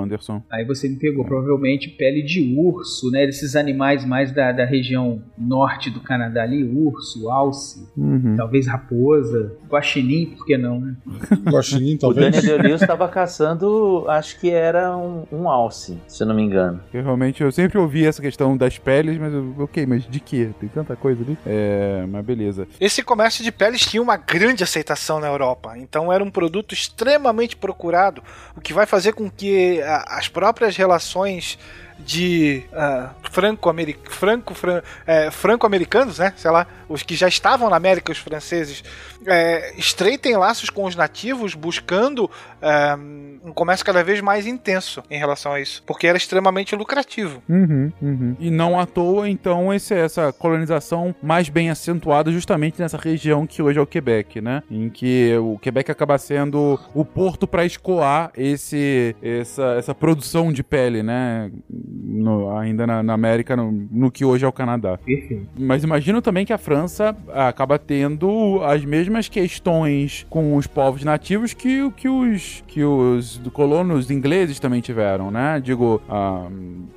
Anderson? Aí você me pegou, provavelmente pele de urso, né? Desses animais mais da, da região norte do Canadá ali, urso, alce, uhum. talvez raposa, guaxinim, por que não, né? guaxinim, talvez. O Daniel estava caçando, acho que era um, um alce, se eu não me engano. Eu realmente, eu sempre ouvi essa questão das peles, mas eu, ok, mas de que? Tem tanta coisa ali? É, mas beleza. Esse comércio de peles tinha uma grande aceitação na Europa, então era um produto extremamente procurado, o que vai fazer com que as próprias relações de uh, franco-americanos, franco, fran, é, franco-americanos, né? Sei lá, os que já estavam na América, os franceses, é, estreitem laços com os nativos, buscando é, um comércio cada vez mais intenso em relação a isso, porque era extremamente lucrativo. Uhum, uhum. E não à toa, então, esse, essa colonização mais bem acentuada justamente nessa região que hoje é o Quebec, né? Em que o Quebec acaba sendo o porto para escoar esse, essa, essa produção de pele, né? No, ainda na, na América, no, no, que hoje é o Canadá. Perfeito. Mas imagino também que a França acaba tendo as mesmas questões com os povos nativos que, que os que os colonos ingleses também tiveram, né? Digo, ah,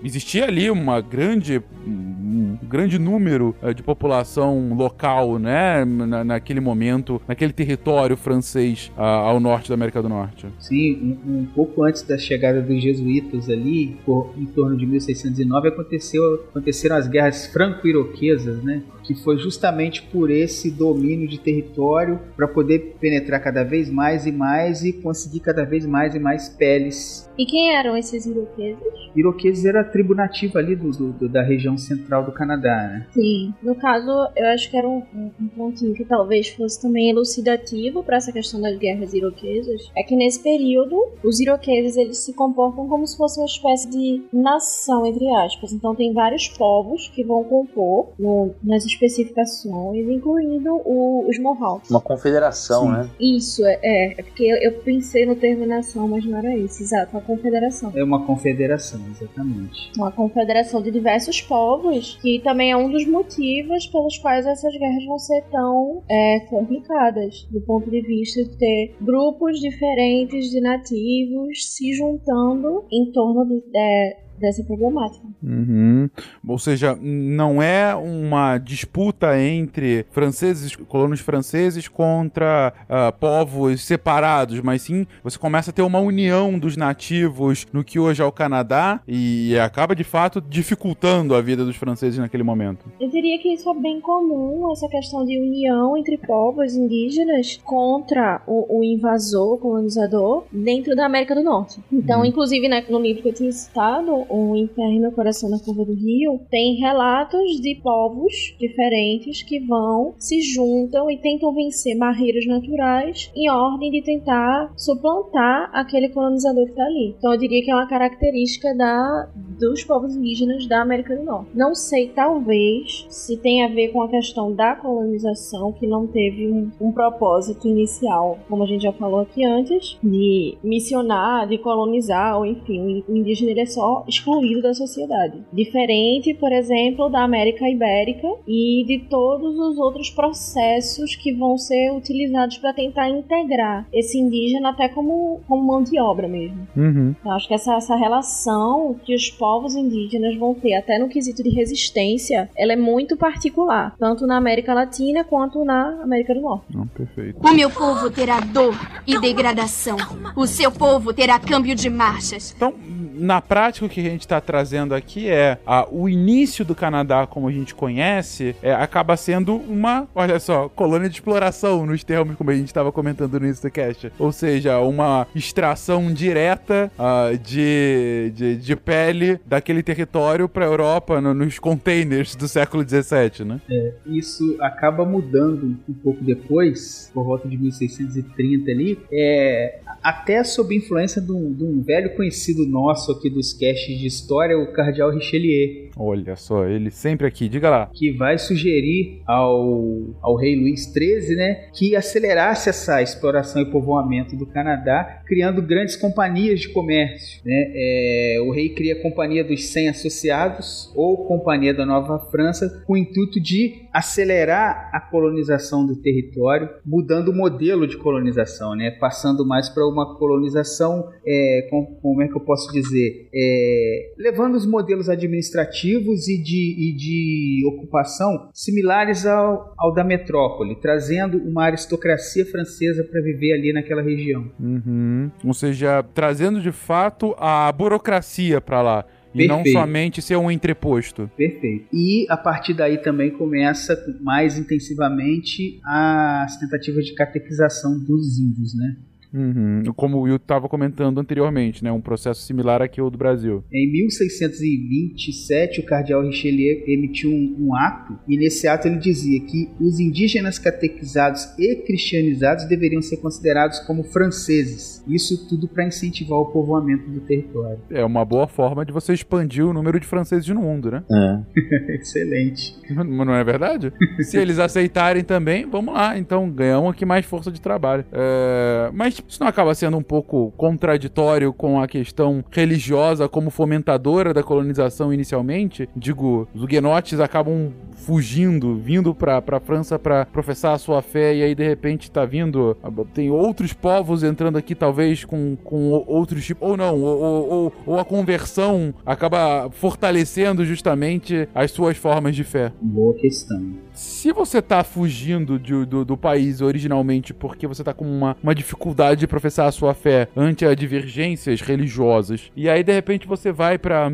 existia ali uma grande um grande número uh, de população local, né, na, naquele momento, naquele território francês uh, ao norte da América do Norte. Sim, um, um, pouco antes da chegada dos jesuítas ali, por, em torno de 1609, aconteceu, aconteceram as guerras franco-iroquesas, né, que foi justamente por esse domínio de território para poder penetrar cada vez mais e mais e conseguir cada vez mais e mais peles e quem eram esses iroqueses? Iroqueses era a tribo nativa ali do, do, da região central do Canadá, né? Sim. No caso, eu acho que era um, um pontinho que talvez fosse também elucidativo para essa questão das guerras iroquesas. É que nesse período, os iroqueses eles se comportam como se fosse uma espécie de nação, entre aspas. Então tem vários povos que vão compor no, nas especificações, incluindo o, os Mohawks. Uma confederação, Sim. né? Isso, é, é. É porque eu, eu pensei no termo nação, mas não era isso, exato confederação. É uma confederação, exatamente. Uma confederação de diversos povos, que também é um dos motivos pelos quais essas guerras vão ser tão é, complicadas, do ponto de vista de ter grupos diferentes de nativos se juntando em torno de, é, dessa problemática. Uhum. Ou seja, não é uma disputa entre franceses, colonos franceses contra uh, povos separados, mas sim você começa a ter uma união dos nativos no que hoje é o Canadá e acaba de fato dificultando a vida dos franceses naquele momento. Eu diria que isso é bem comum, essa questão de união entre povos indígenas contra o, o invasor, o colonizador, dentro da América do Norte. Então, uhum. inclusive, né, no livro que eu tinha citado, o Inferno no Coração da Curva do Rio, tem relatos de povos diferentes que vão, se juntam e tentam vencer barreiras naturais em ordem de tentar suplantar aquele colonizador que está ali. Então eu diria que é uma característica da, dos povos indígenas da América do Norte. Não sei, talvez, se tem a ver com a questão da colonização, que não teve um, um propósito inicial, como a gente já falou aqui antes, de missionar, de colonizar, ou enfim, o indígena ele é só excluído da sociedade. Diferente, por exemplo, da América Ibérica e de todos os outros processos que vão ser utilizados para tentar integrar esse indígena até como, como mão de obra mesmo. Uhum. Então, acho que essa, essa relação que os povos indígenas vão ter, até no quesito de resistência, ela é muito particular, tanto na América Latina quanto na América do Norte. Não, perfeito. O meu povo terá dor e degradação. O seu povo terá câmbio de marchas. Então, na prática, o que gente está trazendo aqui é a, o início do Canadá, como a gente conhece, é, acaba sendo uma, olha só, colônia de exploração, nos termos como a gente estava comentando no início do cast. Ou seja, uma extração direta uh, de, de, de, pele daquele território para a Europa no, nos containers do século XVII, né? É, isso acaba mudando um pouco depois, por volta de 1630 ali, é, até sob influência de um, de um velho conhecido nosso aqui dos caches de história, o Cardeal Richelieu. Olha só, ele sempre aqui, diga lá. Que vai sugerir ao, ao rei Luís XIII, né, que acelerasse essa exploração e povoamento do Canadá, criando grandes companhias de comércio. Né? É, o rei cria a Companhia dos 100 Associados, ou Companhia da Nova França, com o intuito de acelerar a colonização do território, mudando o modelo de colonização, né? passando mais para uma colonização, é, com, como é que eu posso dizer, é, levando os modelos administrativos e de, e de ocupação similares ao, ao, da metrópole, trazendo uma aristocracia francesa para viver ali naquela região. Uhum. Ou seja, trazendo de fato a burocracia para lá. E Perfeito. não somente ser um entreposto. Perfeito. E a partir daí também começa mais intensivamente as tentativas de catequização dos índios, né? Uhum. Como o Will estava comentando anteriormente, né? Um processo similar aqui ao do Brasil. Em 1627, o cardeal Richelieu emitiu um, um, ato, e nesse ato ele dizia que os indígenas catequizados e cristianizados deveriam ser considerados como franceses. Isso tudo para incentivar o povoamento do território. É uma boa forma de você expandir o número de franceses no mundo, né? É. Excelente. Não é verdade? Se eles aceitarem também, vamos lá. Então ganhamos aqui mais força de trabalho. É... Mas isso não acaba sendo um pouco contraditório com a questão religiosa como fomentadora da colonização inicialmente? Digo, os huguenotes acabam fugindo, vindo pra, pra França para professar a sua fé e aí de repente tá vindo, tem outros povos entrando aqui talvez com, com outros tipos, ou não, ou, ou, ou a conversão acaba fortalecendo justamente as suas formas de fé. Boa questão. Se você tá fugindo de, do, do país originalmente porque você tá com uma, uma dificuldade de professar a sua fé ante as divergências religiosas, e aí de repente você vai para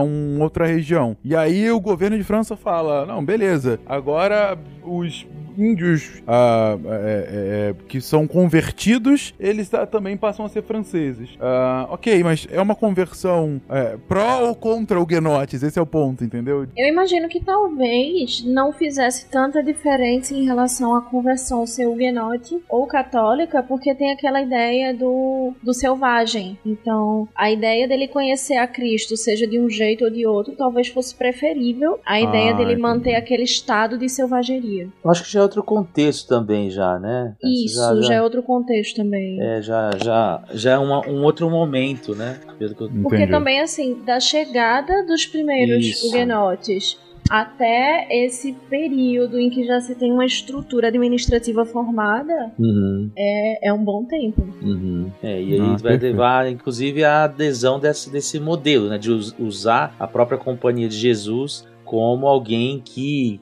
uma outra região, e aí o governo de França fala: não, beleza, agora os índios ah, é, é, é, que são convertidos, eles também passam a ser franceses. Ah, ok, mas é uma conversão é, pró ou contra o Guenotes? Esse é o ponto, entendeu? Eu imagino que talvez não fizesse tanta diferença em relação à conversão ser huguenote ou católica, porque tem aquela ideia do, do selvagem. Então, a ideia dele conhecer a Cristo, seja de um jeito ou de outro, talvez fosse preferível a ideia ah, dele entendi. manter aquele estado de selvageria. Eu acho que já é outro contexto também já, né? Isso, já, já, já, é outro contexto também. É, já, já, já é uma, um outro momento, né? Porque também, assim, da chegada dos primeiros Isso. huguenotes até esse período em que já se tem uma estrutura administrativa formada, uhum. é, é um bom tempo. Uhum. É, e aí ah, vai perfeito. levar, inclusive, a adesão desse, desse modelo, né? De usar a própria Companhia de Jesus como alguém que,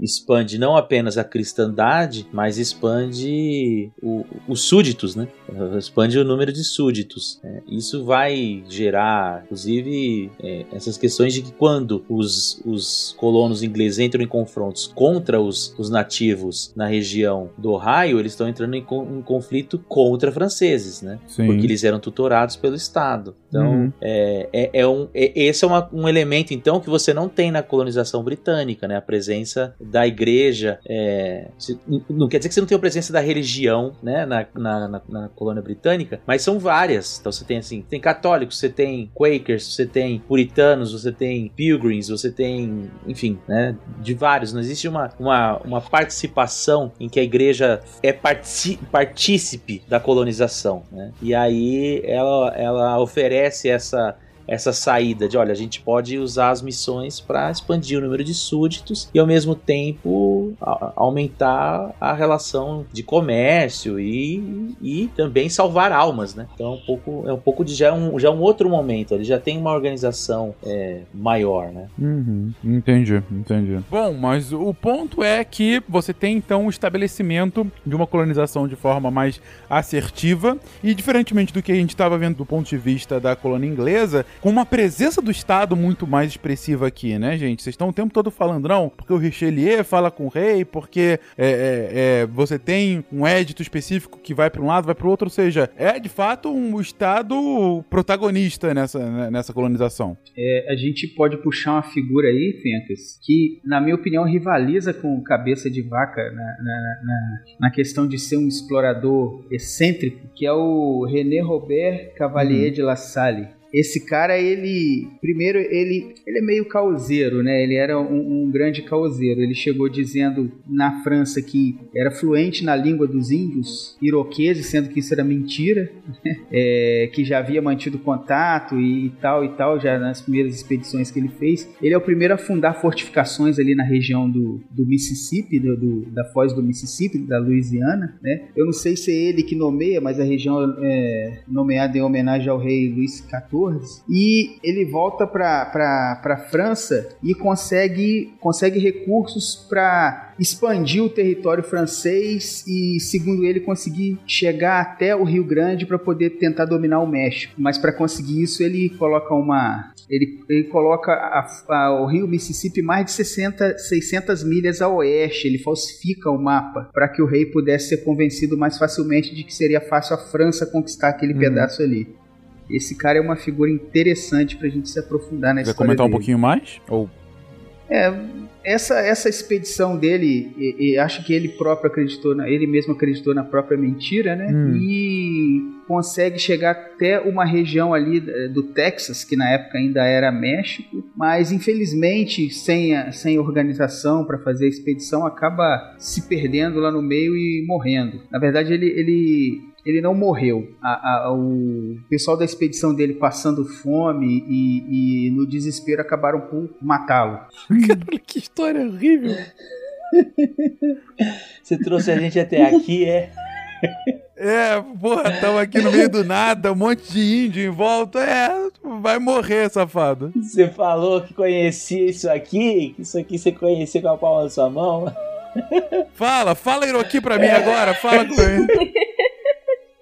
expande não apenas a cristandade, mas expande o, os súditos, né? Expande o número de súditos. É, isso vai gerar, inclusive, é, essas questões de que quando os, os colonos ingleses entram em confrontos contra os, os nativos na região do Ohio, eles estão entrando em, em conflito contra franceses, né? Sim. Porque eles eram tutorados pelo Estado. Então, uhum. é, é, é, um, é, esse é uma, um elemento, então, que você não tem na colonização britânica, né? A presença da igreja. É, não quer dizer que você não tenha a presença da religião, né? Na, na, na, na, colônia britânica, mas são várias. Então você tem assim, tem católicos, você tem Quakers, você tem puritanos, você tem pilgrims, você tem, enfim, né? De vários. Não existe uma, uma, uma participação em que a igreja é partícipe da colonização, né? E aí ela, ela oferece essa essa saída de, olha, a gente pode usar as missões para expandir o número de súditos e ao mesmo tempo aumentar a relação de comércio e, e também salvar almas, né? Então é um pouco, é um pouco de já é um, já é um outro momento, ele já tem uma organização é, maior, né? Uhum, entendi, entendi. Bom, mas o ponto é que você tem então o estabelecimento de uma colonização de forma mais assertiva e diferentemente do que a gente estava vendo do ponto de vista da colônia inglesa, com uma presença do Estado muito mais expressiva aqui, né, gente? Vocês estão o tempo todo falando, não, porque o Richelieu fala com o rei, porque é, é, é, você tem um édito específico que vai para um lado, vai para o outro, ou seja, é de fato um Estado protagonista nessa, né, nessa colonização. É, a gente pode puxar uma figura aí, Fencas, que, na minha opinião, rivaliza com Cabeça de Vaca na, na, na, na questão de ser um explorador excêntrico, que é o René Robert Cavalier uhum. de La Salle. Esse cara, ele. Primeiro, ele, ele é meio causeiro, né? Ele era um, um, grande causeiro. Ele chegou dizendo na França que era fluente na língua dos índios iroqueses, sendo que isso era mentira, né? é, que já havia mantido contato e, e, tal e tal, já nas primeiras expedições que ele fez. Ele é o primeiro a fundar fortificações ali na região do, do Mississippi, do, do, da foz do Mississippi, da Louisiana, né? Eu não sei se é ele que nomeia, mas a região é nomeada em homenagem ao rei Luís XIV e ele volta para a França e consegue, consegue recursos para expandir o território francês e, segundo ele, conseguir chegar até o Rio Grande para poder tentar dominar o México. Mas para conseguir isso, ele coloca uma. Ele, ele coloca a, a, o rio Mississippi mais de 60, 600 milhas a oeste. Ele falsifica o mapa para que o rei pudesse ser convencido mais facilmente de que seria fácil a França conquistar aquele uhum. pedaço ali. Esse cara é uma figura interessante pra gente se aprofundar Vai história. Vai comentar dele. um pouquinho mais? Ou... É, essa, essa expedição dele, e, e acho que ele próprio acreditou, na, ele mesmo acreditou na própria mentira, né? Hum. E consegue chegar até uma região ali eh, do Texas, que na época ainda era México, mas infelizmente sem, a, sem organização para fazer a expedição acaba se perdendo lá no meio e morrendo. Na verdade, ele, ele ele não morreu. A, a, o pessoal da expedição dele passando fome e, e no desespero acabaram por matá-lo. Cara, que história horrível. Você trouxe a gente até aqui, é? É, porra, estamos aqui no meio do nada, um monte de índio em volta. É, vai morrer, safado. Você falou que conhecia isso aqui, que isso aqui você conhecia com a palma da sua mão. Fala, fala Iroqui pra mim agora, fala com ele.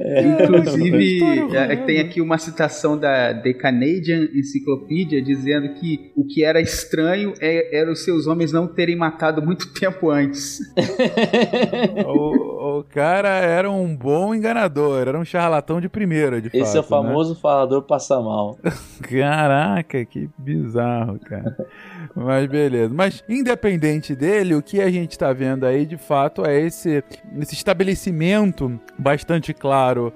É, Inclusive, é, tem aqui uma citação da The Canadian Encyclopedia dizendo que o que era estranho é, era os seus homens não terem matado muito tempo antes. o, o, cara era um bom enganador, era um charlatão de primeira, de Esse fato, é o né? famoso né? falador passa mal. Caraca, que bizarro, cara. Mas beleza. Mas independente dele, o que a gente tá vendo aí, de fato, é esse, esse estabelecimento bastante bastante claro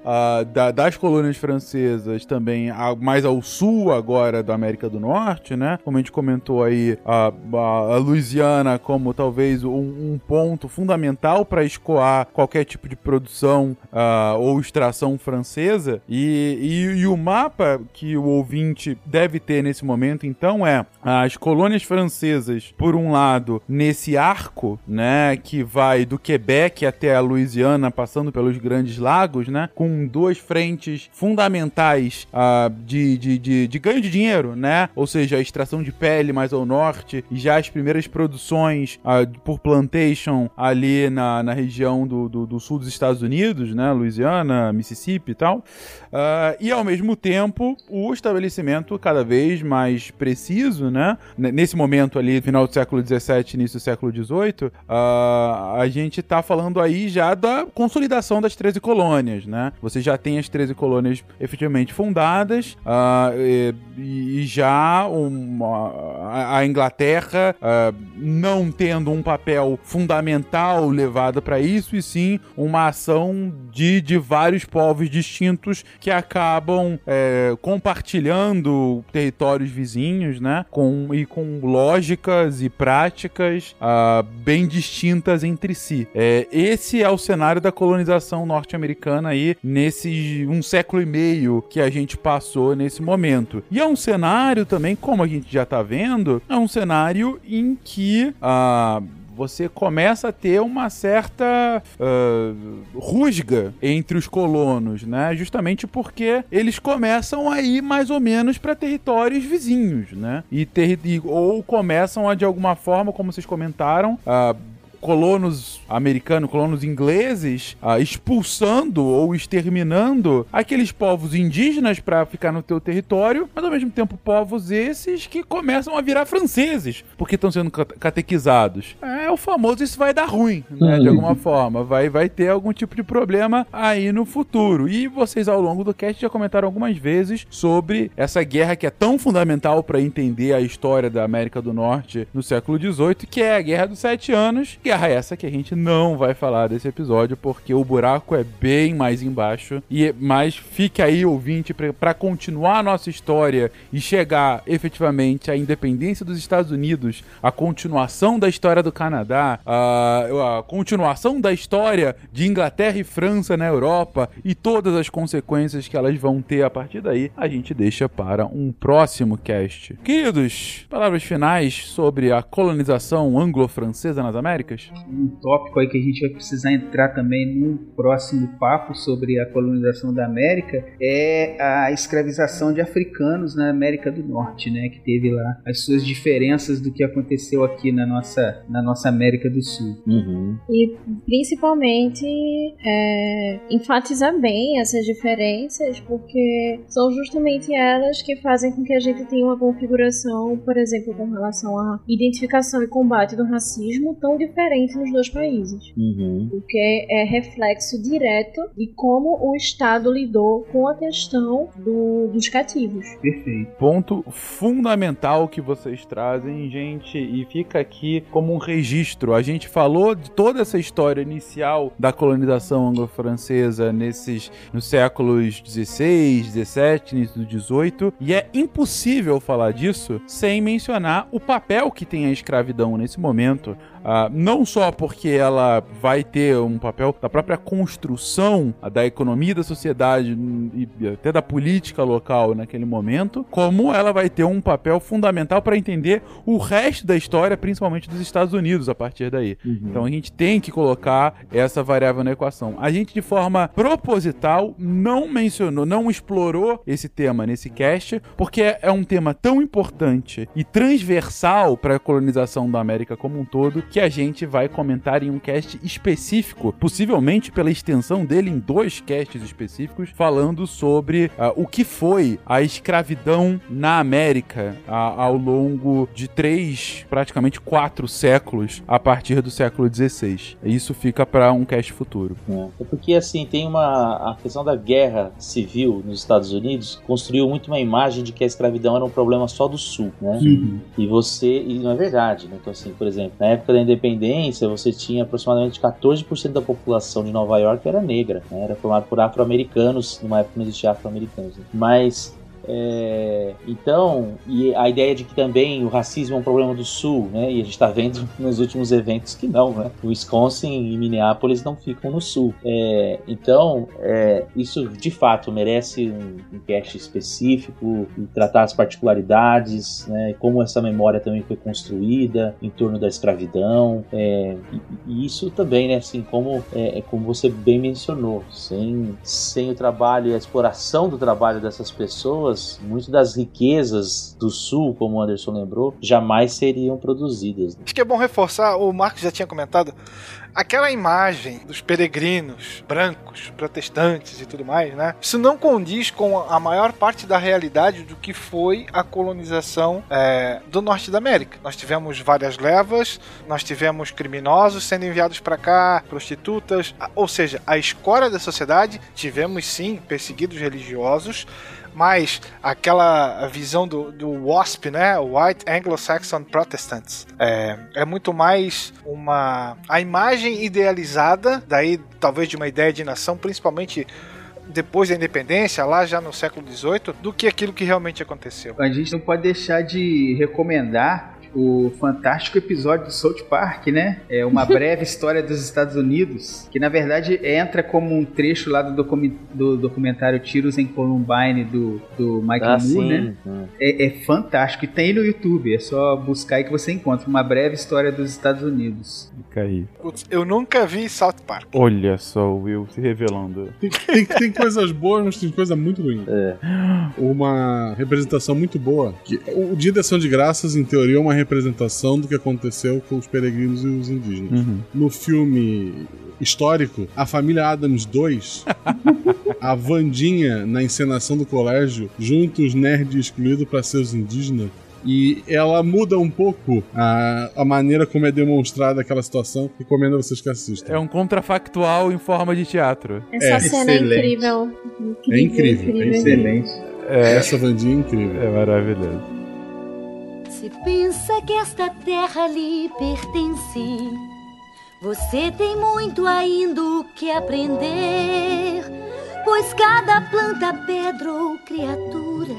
da, das colônias francesas também a, mais ao sul agora da América do Norte, né? Como a gente comentou aí, a, a, Louisiana como talvez um, um ponto fundamental para escoar qualquer tipo de produção uh, ou extração francesa. E, e, e o mapa que o ouvinte deve ter nesse momento, então, é as colônias francesas, por um lado, nesse arco, né, que vai do Quebec até a Louisiana, passando pelos Grandes Lagos lagos, né? Com duas frentes fundamentais uh, de, de, de, de, ganho de dinheiro, né? Ou seja, a extração de pele mais ao norte e já as primeiras produções uh, por plantation ali na, na região do, do, do, sul dos Estados Unidos, né? Louisiana, Mississippi e tal. Uh, e ao mesmo tempo, o estabelecimento cada vez mais preciso, né? Nesse momento ali, final do século XVII, início do século XVIII, a gente tá falando aí já da consolidação das 13 colônias colônias, né? Você já tem as 13 colônias efetivamente fundadas uh, e, e, já uma, a Inglaterra uh, não tendo um papel fundamental levado para isso, e sim uma ação de, de vários povos distintos que acabam é, compartilhando territórios vizinhos, né? Com, e com lógicas e práticas uh, bem distintas entre si. É, esse é o cenário da colonização norte-americana americana aí nesse um século e meio que a gente passou nesse momento. E é um cenário também, como a gente já tá vendo, é um cenário em que ah, você começa a ter uma certa uh, rusga entre os colonos, né? Justamente porque eles começam a ir mais ou menos para territórios vizinhos, né? E, ter, e, ou começam a de alguma forma, como vocês comentaram, uh, colonos americanos, colonos ingleses, ah, expulsando ou exterminando aqueles povos indígenas para ficar no teu território, mas ao mesmo tempo povos esses que começam a virar franceses, porque estão sendo catequizados. É o famoso isso vai dar ruim, né, de alguma forma, vai vai ter algum tipo de problema aí no futuro. E vocês ao longo do cast já comentaram algumas vezes sobre essa guerra que é tão fundamental para entender a história da América do Norte no século XVIII, que é a Guerra dos Sete Anos, que guerra essa que a gente não vai falar desse episódio, porque o buraco é bem mais embaixo. E Mas fique aí, ouvinte, para continuar a nossa história e chegar efetivamente à independência dos Estados Unidos, a continuação da história do Canadá, a, a continuação da história de Inglaterra e França na Europa e todas as consequências que elas vão ter a partir daí, a gente deixa para um próximo cast. Queridos, palavras finais sobre a colonização anglo-francesa nas Américas? Um tópico aí que a gente vai precisar entrar também no próximo papo sobre a colonização da América é a escravização de africanos na América do Norte, né? Que teve lá as suas diferenças do que aconteceu aqui na nossa, na nossa América do Sul. Uhum. E principalmente é, enfatizar bem essas diferenças, porque são justamente elas que fazem com que a gente tenha uma configuração, por exemplo, com relação à identificação e combate do racismo tão diferente diferente nos dois países. Uhum. Porque é reflexo direto de como o Estado lidou com a questão do, dos cativos. Perfeito. Ponto fundamental que vocês trazem, gente, e fica aqui como um registro. A gente falou de toda essa história inicial da colonização anglo-francesa nesses nos séculos 16, 17, início do 18, e é impossível falar disso sem mencionar o papel que tem a escravidão nesse momento. Uh, não só porque ela vai ter um papel da própria construção da economia da sociedade e até da política local naquele momento, como ela vai ter um papel fundamental para entender o resto da história, principalmente dos Estados Unidos a partir daí. Uhum. Então a gente tem que colocar essa variável na equação. A gente, de forma proposital, não mencionou, não explorou esse tema nesse cast, porque é um tema tão importante e transversal para a colonização da América como um todo que a gente vai comentar em um cast específico, possivelmente pela extensão dele em dois casts específicos, falando sobre uh, o que foi a escravidão na América uh, ao longo de três, praticamente quatro séculos, a partir do século XVI. Isso fica para um cast futuro. É. é porque assim tem uma a questão da guerra civil nos Estados Unidos construiu muito uma imagem de que a escravidão era um problema só do Sul, né? Uhum. E você e não é verdade, né? Então assim, por exemplo, na época da independência, você tinha aproximadamente 14% da população de Nova York era negra, né? era formada por afro-americanos, numa época não existia afro-americanos. Né? Mas é, então, e a ideia de que também o racismo é um problema do Sul, né? E a gente está vendo nos últimos eventos que não, né? Wisconsin e Minneapolis não ficam no Sul. É, então, é, isso de fato merece um, um cast específico e tratar as particularidades, né? Como essa memória também foi construída em torno da escravidão. É, e, e, isso também, né? Assim, como, é, é, como você bem mencionou, sem, sem o trabalho e a exploração do trabalho dessas pessoas pessoas, muitas das riquezas do sul, como o Anderson lembrou, jamais seriam produzidas. Acho que é bom reforçar, o Marcos já tinha comentado, aquela imagem dos peregrinos brancos, protestantes e tudo mais, né? Isso não condiz com a maior parte da realidade do que foi a colonização é, do norte da América. Nós tivemos várias levas, nós tivemos criminosos sendo enviados para cá, prostitutas, ou seja, a escória da sociedade. Tivemos sim perseguidos religiosos mais aquela visão do, do WASP, né? White Anglo-Saxon Protestants. É, é muito mais uma a imagem idealizada, daí talvez de uma ideia de nação, principalmente depois da independência, lá já no século XVIII, do que aquilo que realmente aconteceu. A gente não pode deixar de recomendar o fantástico episódio do South Park, né? É uma breve história dos Estados Unidos, que na verdade entra como um trecho lá do, docu do documentário Tiros em Columbine do, do Michael Ah, Moore, né? É, é fantástico. E tem no YouTube, é só buscar aí que você encontra. Uma breve história dos Estados Unidos. Fica aí. Putz, eu nunca vi South Park. Olha só o Will se revelando. Tem, tem, tem coisas boas, mas tem coisa muito ruim. É. Uma representação muito boa. Que o Dia da Ação de Graças, em teoria, é uma representação do que aconteceu com os peregrinos e os indígenas. Uhum. No filme histórico, a família Adams 2, a Vandinha na encenação do colégio, junto os nerds excluídos para ser os indígenas. E ela muda um pouco a, a maneira como é demonstrada aquela situação. Recomendo a vocês que assistam. É um contrafactual em forma de teatro. Essa É, cena é excelente. incrível. É incrível, é Excelente. É, Essa Vandinha é incrível. é maravilhoso. Pensa que esta terra lhe pertence, você tem muito ainda o que aprender. Pois cada planta, pedra ou criatura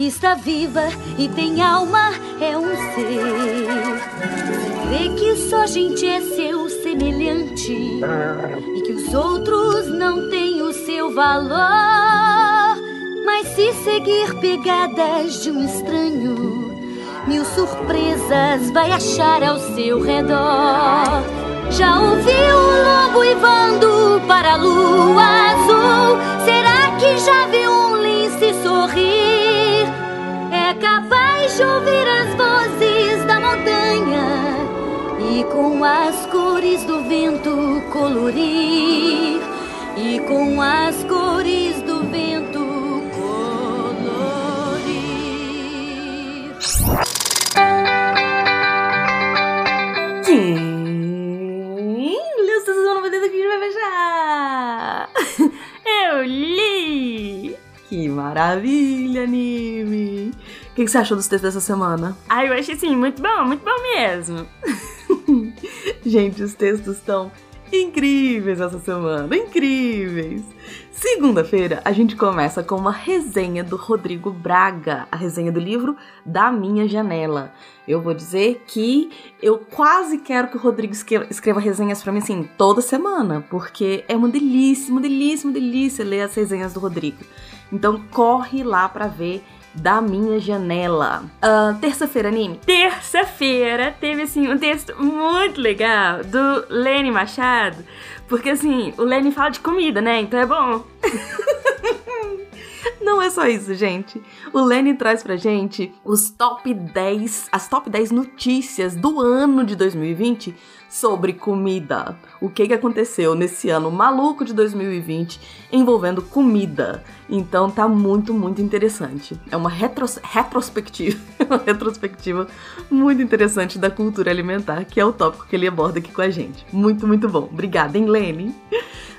está viva e tem alma, é um ser. Crê que só gente é seu semelhante e que os outros não têm o seu valor. Mas se seguir pegadas de um estranho, mil surpresas vai achar ao seu redor. Já ouviu o lobo uivando para a lua azul? Será que já viu um lince sorrir? É capaz de ouvir as vozes da montanha e com as cores do vento colorir. E com as vai fechar? Eu li! Que maravilha, anime! O que, que você achou dos textos dessa semana? Ai, eu achei assim, muito bom, muito bom mesmo. Gente, os textos estão incríveis essa semana, incríveis! Segunda-feira a gente começa com uma resenha do Rodrigo Braga, a resenha do livro Da Minha Janela. Eu vou dizer que eu quase quero que o Rodrigo escreva resenhas pra mim assim toda semana, porque é uma delícia, uma delícia, uma delícia ler as resenhas do Rodrigo. Então corre lá pra ver Da Minha Janela. Ah, Terça-feira, anime. Terça-feira teve assim um texto muito legal do Lenny Machado, porque assim, o Lenny fala de comida, né? Então é bom. Não é só isso, gente. O Lenny traz pra gente os top 10, as top 10 notícias do ano de 2020 sobre comida. O que, que aconteceu nesse ano maluco de 2020 envolvendo comida. Então tá muito, muito interessante. É uma retros- retrospectiva, uma retrospectiva muito interessante da cultura alimentar, que é o tópico que ele aborda aqui com a gente. Muito, muito bom. Obrigada, hein, Lenny?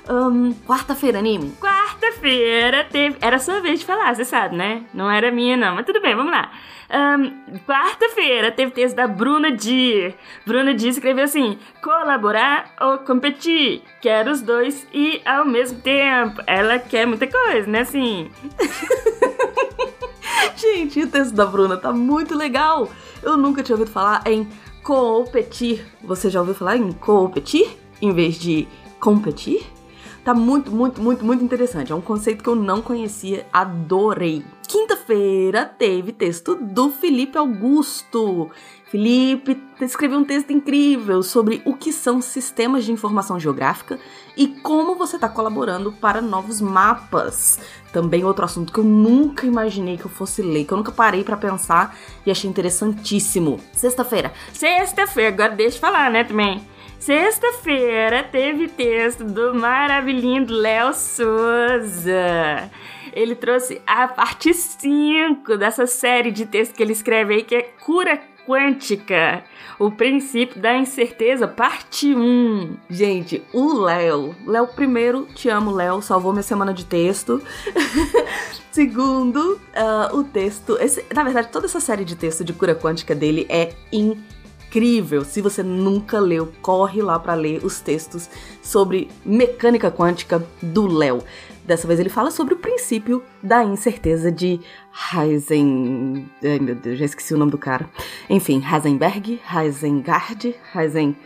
Ahn, Quarta-feira, anime. Quarta-feira teve. Era sua vez de falar, você sabe, né? Não era minha, não. Mas tudo bem, vamos lá. Ahn, Quarta-feira teve texto da Bruna Dier. Bruna Dier escreveu assim: colaborar ou competir. Quero os dois e ao mesmo tempo. Ela quer muita coisa, né? Assim. Gente, o texto da Bruna tá muito legal. Eu nunca tinha ouvido falar em competir. Você já ouviu falar em competir em vez de competir? Tá muito, muito, muito, muito interessante. É um conceito que eu não conhecia, adorei. Quinta-feira teve texto do Felipe Augusto. Felipe escreveu um texto incrível sobre o que são sistemas de informação geográfica e como você está colaborando para novos mapas. Também outro assunto que eu nunca imaginei que eu fosse ler, que eu nunca parei para pensar e achei interessantíssimo. Sexta-feira. Sexta-feira, agora deixa eu falar, né, também. Sexta-feira teve texto do maravilhoso Léo Souza. Ele trouxe a parte 5 dessa série de textos que ele escreve aí, que é Cura Quântica. O princípio da incerteza, parte 1. Gente, o Léo. Léo, primeiro, te amo, Léo. Salvou minha semana de texto. Segundo, ah, o texto. esse- na verdade, toda essa série de texto de cura quântica dele é incrível. Se você nunca leu, corre lá para ler os textos sobre mecânica quântica do Léo. Dessa vez ele fala sobre o princípio da incerteza de Heisen. Ai meu Deus, já esqueci o nome do cara. Enfim, Heisenberg, Heisengard, Heisen.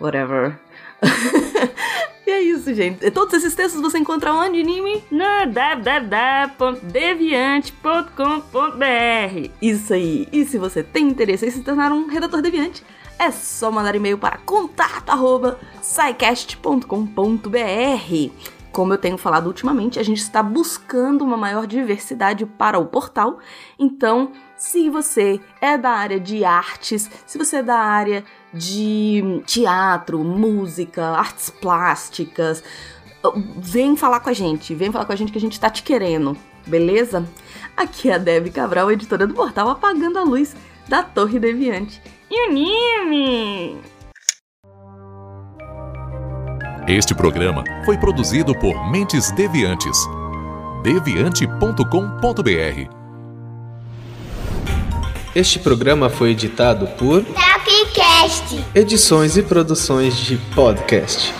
whatever. E é isso, gente. Todos esses textos você encontra onde, Nimi? No www.deviante.com.br Isso aí. E se você tem interesse em se tornar um redator deviante, é só mandar e-mail para contato@scicast.com.br. Como eu tenho falado ultimamente, a gente está buscando uma maior diversidade para o portal. Então, se você é da área de artes, se você é da área de teatro, música, artes plásticas, vem falar com a gente, vem falar com a gente que a gente tá te querendo, beleza? Aqui é a Debbie Cabral, editora do portal Apagando a Luz da Torre Deviante. E o Nime! Este programa foi produzido por Mentes Deviantes. deviante.com.br. Este programa foi editado por Tapcast. Edições e Produções de Podcast.